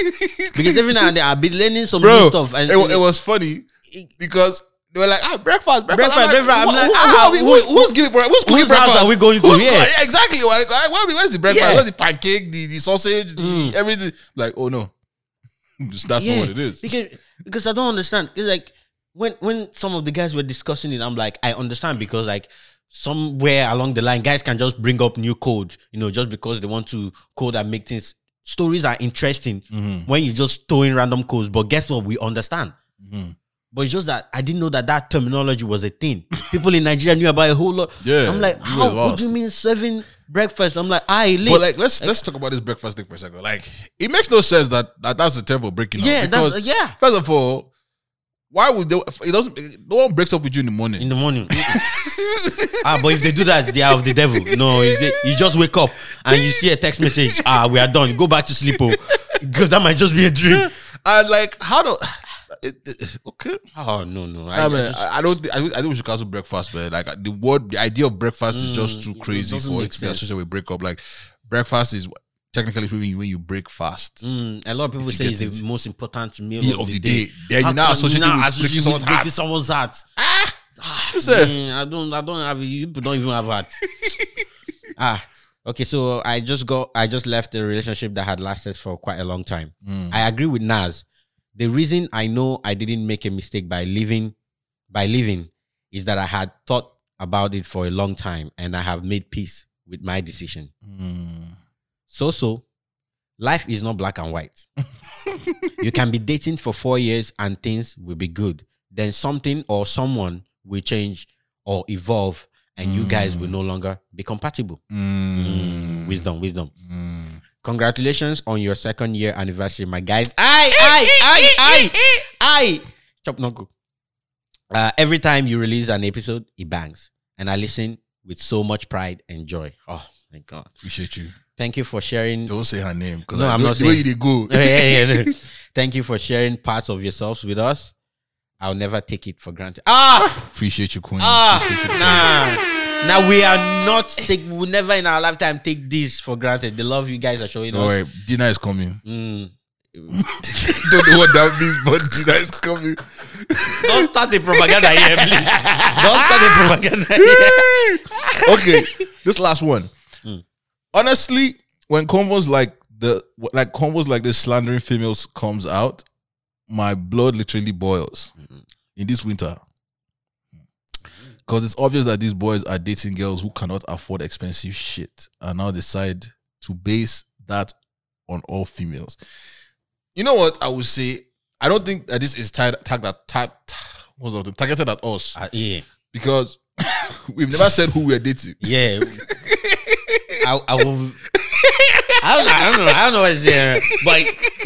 Because every now and then I'll be learning some Bro, new stuff and it, wa- it was funny because they were like, ah, breakfast, breakfast. Breakfast, I'm like, breakfast. I'm who- like, who- ah, who who- who- who's giving who's cooking breakfast? are we going to? Who's Yeah. co- yeah, exactly. Like, where- where- where's the breakfast? Yeah. Where's the pancake, the, the sausage, the Mm. everything? Like, oh no, Just- that's not what it is. Because because I don't understand. It's like when when some of the guys were discussing it, I'm like, I understand because like somewhere along the line, guys can just bring up new code, you know, just because they want to code and make things. Stories are interesting Mm-hmm. when you just throw in random codes, but guess what? We understand. Mhm. But it's just that I didn't know that that terminology was a thing. People in Nigeria knew about a whole lot. Yeah, I'm like, you how? What do you mean serving breakfast? I'm like, I But like, let's let's talk about this breakfast thing for a second. Like, it makes no sense that, that that's the term for breaking up. yeah, because that's yeah. First of all, why would they? It doesn't. No one breaks up with you in the morning. in the morning. ah, but if they do that, they are of the devil. No, if they, you just wake up and you see a text message. Ah, we are done. Go back to sleep. Oh, because that might just be a dream. and like, how do? It, it- okay. Oh no, no. I, I, I just- I, don't. Think, I, think- I think we should cancel breakfast, man. Like the word, the idea of breakfast is just Mm, too crazy for it to be associated with breakup. Like breakfast is technically when you when you break fast. Mm, a lot of people say it's it. the most important meal Meal of, the, day. Then How you now it now with breaking someone's breaking heart. someone's heart. Yourself. Mm, I don't. I don't have. You don't even have heart. ah. Okay, so I just got. I just left a relationship that had lasted for quite a long time. Mm. I agree with Nas. The reason I know I didn't make a mistake by leaving, by leaving, is that I had thought about it for a long time and I have made peace with my decision. Mm. So so, life is not black and white. you can be dating for four years and things will be good. Then something or someone will change or evolve, and you guys will no longer be compatible. Mm. Wisdom, wisdom. Congratulations on your second year anniversary, my guys. Aye, aye, aye, aye, aye. Chop knuckle. Uh, every time you release an episode, it bangs. And I listen with so much pride and joy. Oh my God. Appreciate you. Thank you for sharing. Don't say her name because No, I'm not the way saying- you go. Yeah, yeah, yeah. Thank you for sharing parts of yourselves with us. I'll never take it for granted. Ah, Appreciate you, Queen. ah, Appreciate you, nah. Now we are not take. We will never in our lifetime take this for granted. The love you guys are showing All us. right, dinner is coming. Mm. Don't know what that means, but dinner is coming. Don't start a propaganda here, please. Don't start a propaganda here. okay, this last one. Honestly, when convos like the like convos like this slandering females comes out, my blood literally boils in this winter. Because it's obvious that these boys are dating girls who cannot afford expensive shit and now decide to base that on all females. You know what I would say? I don't think that this is tied tag that tag what's that targeted at us Uh, yeah, because we've never said who we're dating. yeah. I, I will. I don't, I don't know. I don't know what to say, but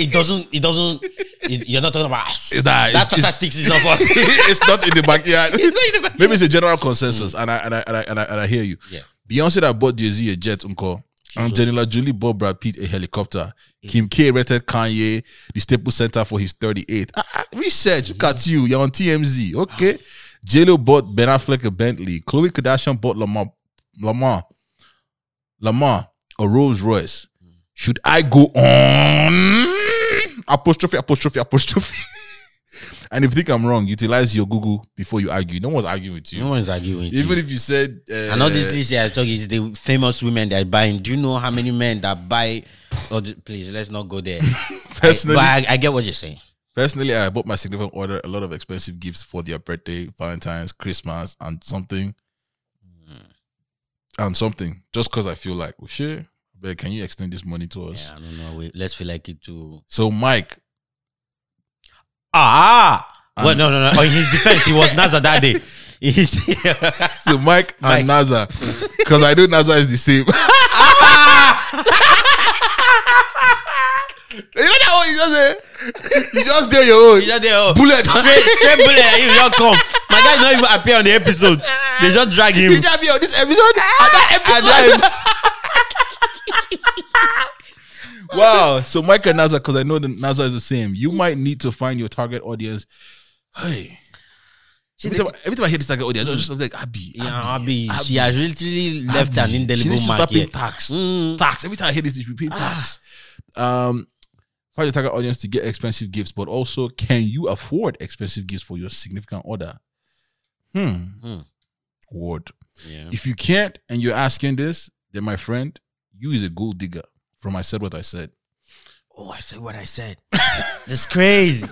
it doesn't. It doesn't. It, you're not talking about us. It's not- That statistics is not it's not in the backyard. It's not in the back. Maybe it's a general consensus, and I and I and I and I, and I hear you. Yeah. Beyonce that bought Jay Z a jet, uncle. Angelina Jolie bought Brad Pitt a helicopter. Kim K rented Kanye the Staples Center for his 38th. Ah, ah, research, look at you. You're on TMZ. Okay. J-Lo bought Ben Affleck a Bentley. Khloe Kardashian bought Lamar, Lamar, Lamar a Rolls Royce. Should I go on? Apostrophe, apostrophe, apostrophe. and if you think I'm wrong, utilize your Google before you argue. No one's arguing with you. No one's arguing with Even you. if you said, uh, I know this list I talk is the famous women that are buying. Do you know how many men that buy? Oh, please, let's not go there. Personally- but I, I get what you're saying. Personally, I bought my significant other a lot of expensive gifts for their birthday, Valentine's, Christmas, and something. And something. Just because I feel like, well, shit, but can you extend this money to us? Yeah, I don't know. Wait, let's feel like it too. So, Mike, Ah, ah. well, no, no, no. Oh, in his defense, he was Naza that day. So Mike, Mike. and Naza, because I know Naza is the same. you know that one you just say, you just do your own. You just there, oh, Bullet. straight, straight bullet. You just come. My guy not even appear on the episode. They just drag him. You just be on this episode, ah! and that And episode. Wow. So and Naza, because I know that Naza is the same. You might need to find your target audience. Hey. Every time, every time I hear this target audience, I'm just like, Abby. Yeah, Abby, she has literally left an indelible to mark here. paying tax. Mm. Tax. Every time I hear this, it's repeat tax. Um, find your target audience to get expensive gifts, but also, can you afford expensive gifts for your significant other? Hmm. Hmm. Word. Yeah. If you can't and you're asking this, then my friend, you is a gold digger. From I said what I said. Oh, I said what I said. That's crazy.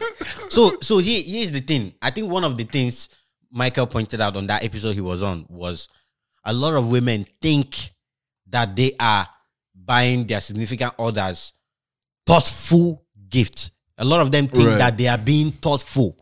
So, so here, here's the thing. I think one of the things Michael pointed out on that episode he was on was a lot of women think that they are buying their significant others thoughtful gifts. A lot of them think Right. that they are being thoughtful,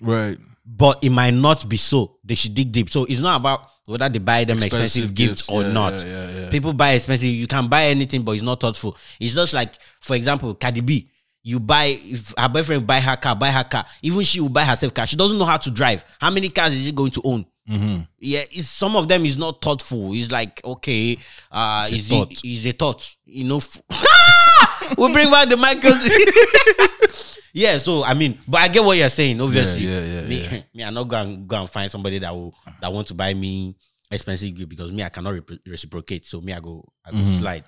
Right. but it might not be so. They should dig deep. So it's not about whether they buy them expensive, Expensive gifts, gifts. or Yeah, not. yeah, yeah. People buy expensive. You can buy anything, but it's not thoughtful. It's just like, for example, Cardi B. You buy if her boyfriend buy her car, buy her car. Even she will buy herself car. She doesn't know how to drive. How many cars is she going to own? Mm-hmm. Yeah, it's, some of them is not thoughtful. It's like okay, uh, It's a is thought. it is a thought. You know, f- we bring back the Michaels. yeah, so I mean, but I get what you're saying. Obviously, yeah, yeah, me, yeah. me, I'm not going go and find somebody that will that want to buy me expensive gift because me, I cannot repro- reciprocate. So me, I go, I go Mm-hmm. slide.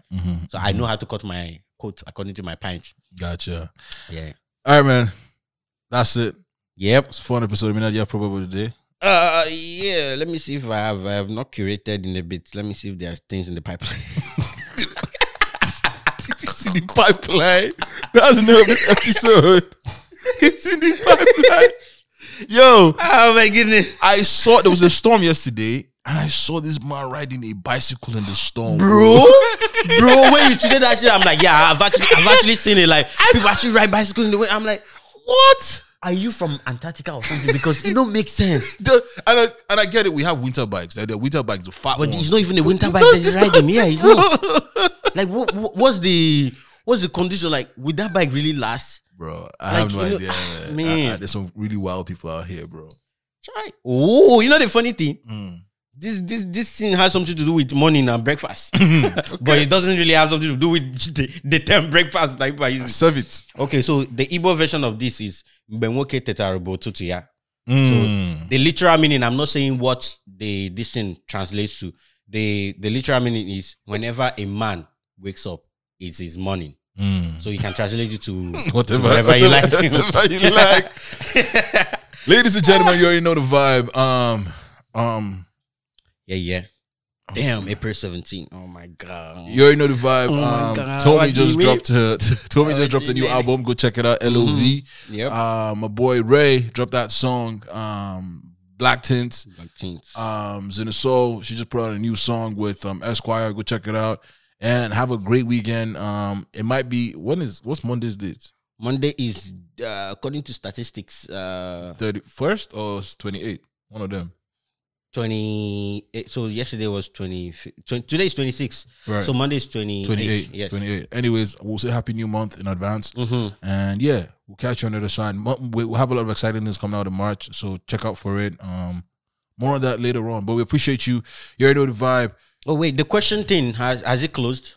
So I know how to cut my coat according to my pants. Gotcha. Yeah. All right, man. That's it. Yep. It's a fun episode. I mean, yeah, probably today. Uh, yeah. Let me see if I have. I have not curated in a bit. Let me see if there's things in the pipeline. It's in the pipeline. That's the name of this episode. It's in the pipeline. Yo, oh my goodness, I saw there was a storm yesterday, and I saw this man riding a bicycle in the storm, bro, bro. When you tweeted that shit, I'm like, yeah, I've actually, I've actually seen it. Like people actually ride bicycle in the way. I'm like, What? are you from Antarctica or something? Because it don't make sense. The, and, I, and I get it. We have winter bikes. Like the winter bikes, the fat But ones. it's not even a winter bike that he's it's riding. Yeah, it's not. Like, what, what- what's the what's the condition? Like, would that bike really last? bro. I Like, have no you know- idea. ah, man. man. I- I- there's some really wild people out here, bro. Try. Oh, you know the funny thing. Mm. This this this thing has something to do with morning and breakfast, but it doesn't really have something to do with the, the term breakfast like are using. Serve it. Okay, so the Igbo version of this is Mbenwoke Tetarobo Tutuya. So the literal meaning, I'm not saying what the this thing translates to. The the literal meaning is whenever a man wakes up, it's his morning. Mm. So you can translate it to Whatever, to whatever you like. whatever you like. Ladies and gentlemen, you already know the vibe. Um, um, yeah, yeah. Damn, April 17. Oh my god. you already know the vibe. Oh my um, God, Tommy just you dropped her. Tommy just dropped a new mean? album. Go check it out. Lov. Yep. Uh, my boy Ray dropped that song. Um, Black Tint. Black Tints. Um, Zena Soul. She just put out a new song with um Esquire. Go check it out and have a great weekend. Um, it might be when is what's Monday's date? Monday is uh, according to statistics, uh Thirty first or twenty eight? One of them. 28 so yesterday was 20, 20 today is 26 Right. so monday is 28, 28, yes 28. Anyways, we'll say happy new month in advance. Mhm. And yeah, we'll catch you on the other side. We- We'll have a lot of exciting news coming out in March. So check out for it. Um, more on that later on. But we appreciate you. You already know the vibe. Oh wait the question thing has has it closed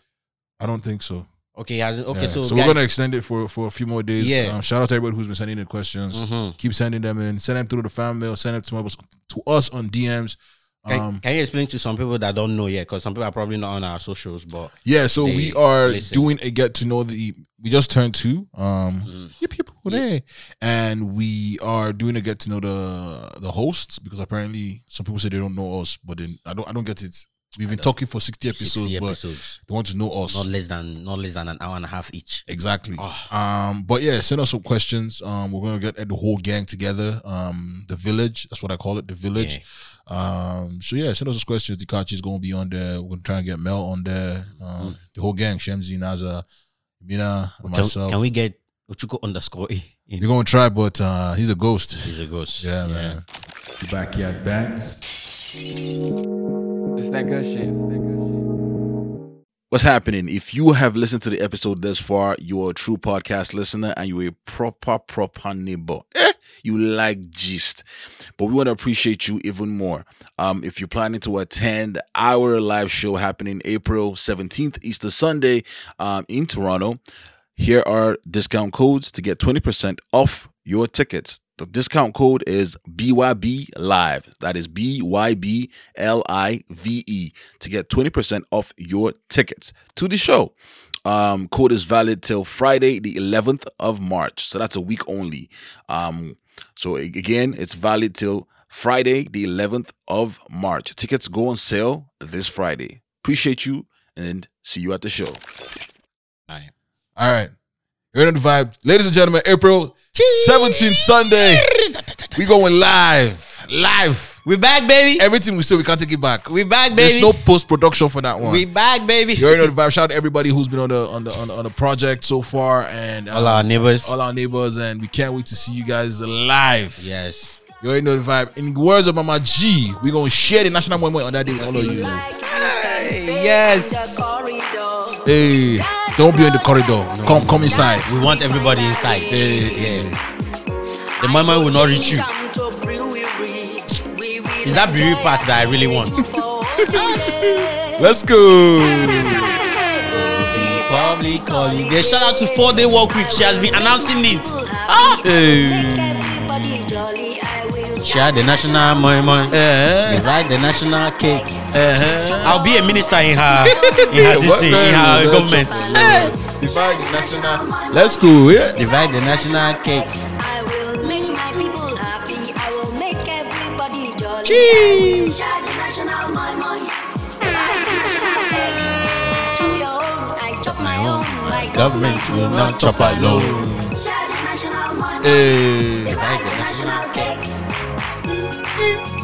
I don't think so. okay has it okay Yeah. so, so guys, we're gonna extend it for for a few more days. Yeah. Um, shout out to everybody who's been sending in questions. Mhm. Keep sending them in. Send them through the fan mail. Send them to us to us on DMs. can, Um, can you explain to some people that don't know yet because some people are probably not on our socials but Yeah, so we are listen. doing a get to know the. We just turned two. Um, Mm. yep, yep, hooray. and we are doing a get to know the the hosts because apparently some people say they don't know us, but then I don't I don't get it. We've been talking for sixty episodes, 60 but episodes they want to know us not less than not less than an hour and a half each exactly. Oh. Um, but yeah, send us some questions. Um, we're gonna get the whole gang together. Um, the village. That's what I call it. The village. Um, so yeah, send us those questions. Dikachi's gonna be on there. We're gonna try and get Mel on there. Um, the whole gang, Shemzi, Naza, Mina, and Mm. can, myself. can we get Uchuko underscore A in? We're gonna try, but uh, he's a ghost. he's a ghost Yeah, man. Backyard Bants. It's that good shit. It's that good shit. What's happening? If you have listened to the episode thus far, you're a true podcast listener and you're a proper, proper neighbor. Eh, you like gist. But we want to appreciate you even more. Um, if you're planning to attend our live show happening April 17th, Easter Sunday, um, in Toronto, here are discount codes to get 20% off your tickets. The discount code is BYB Live. That is B Y B L I V E to get 20% off your tickets to the show. Um, code is valid till Friday, the 11th of March. So that's a week only. Um, so again, it's valid till Friday, the 11th of March. Tickets go on sale this Friday. Appreciate you and see you at the show. Aye. All right. You're in the vibe. Ladies and gentlemen, April 17th, Sunday. We going live. Live. we back baby Everything we say, we can't take it back. we back baby. There's no post production for that one. we back baby you already know the vibe. Shout out to everybody who's been on the on the on the, on the project so far, and uh, all our neighbors all our neighbors, and we can't wait to see you guys live. yes You already know the vibe. In the words of Mama G, we gonna share the national moment on that day with all of you. yes Hey, don't be in the corridor. Come come inside. we want everybody inside Hey, yeah the moment will not reach you Is that beauty part that I really want Let's go. public holiday shout out to four day work week she has been announcing it ah Hey. Share the national money money Uh-huh. divide the national cake Uh-huh. I'll be a minister in her in her this thing, in her government Divide the national. Let's go. Yeah. divide the national cake I will make my people happy. I will make everybody jolly. Cheese. Share the national my money. National cake. Chop your I chop my own. Government will not chop alone Share the national money. Hey. divide the national National cake.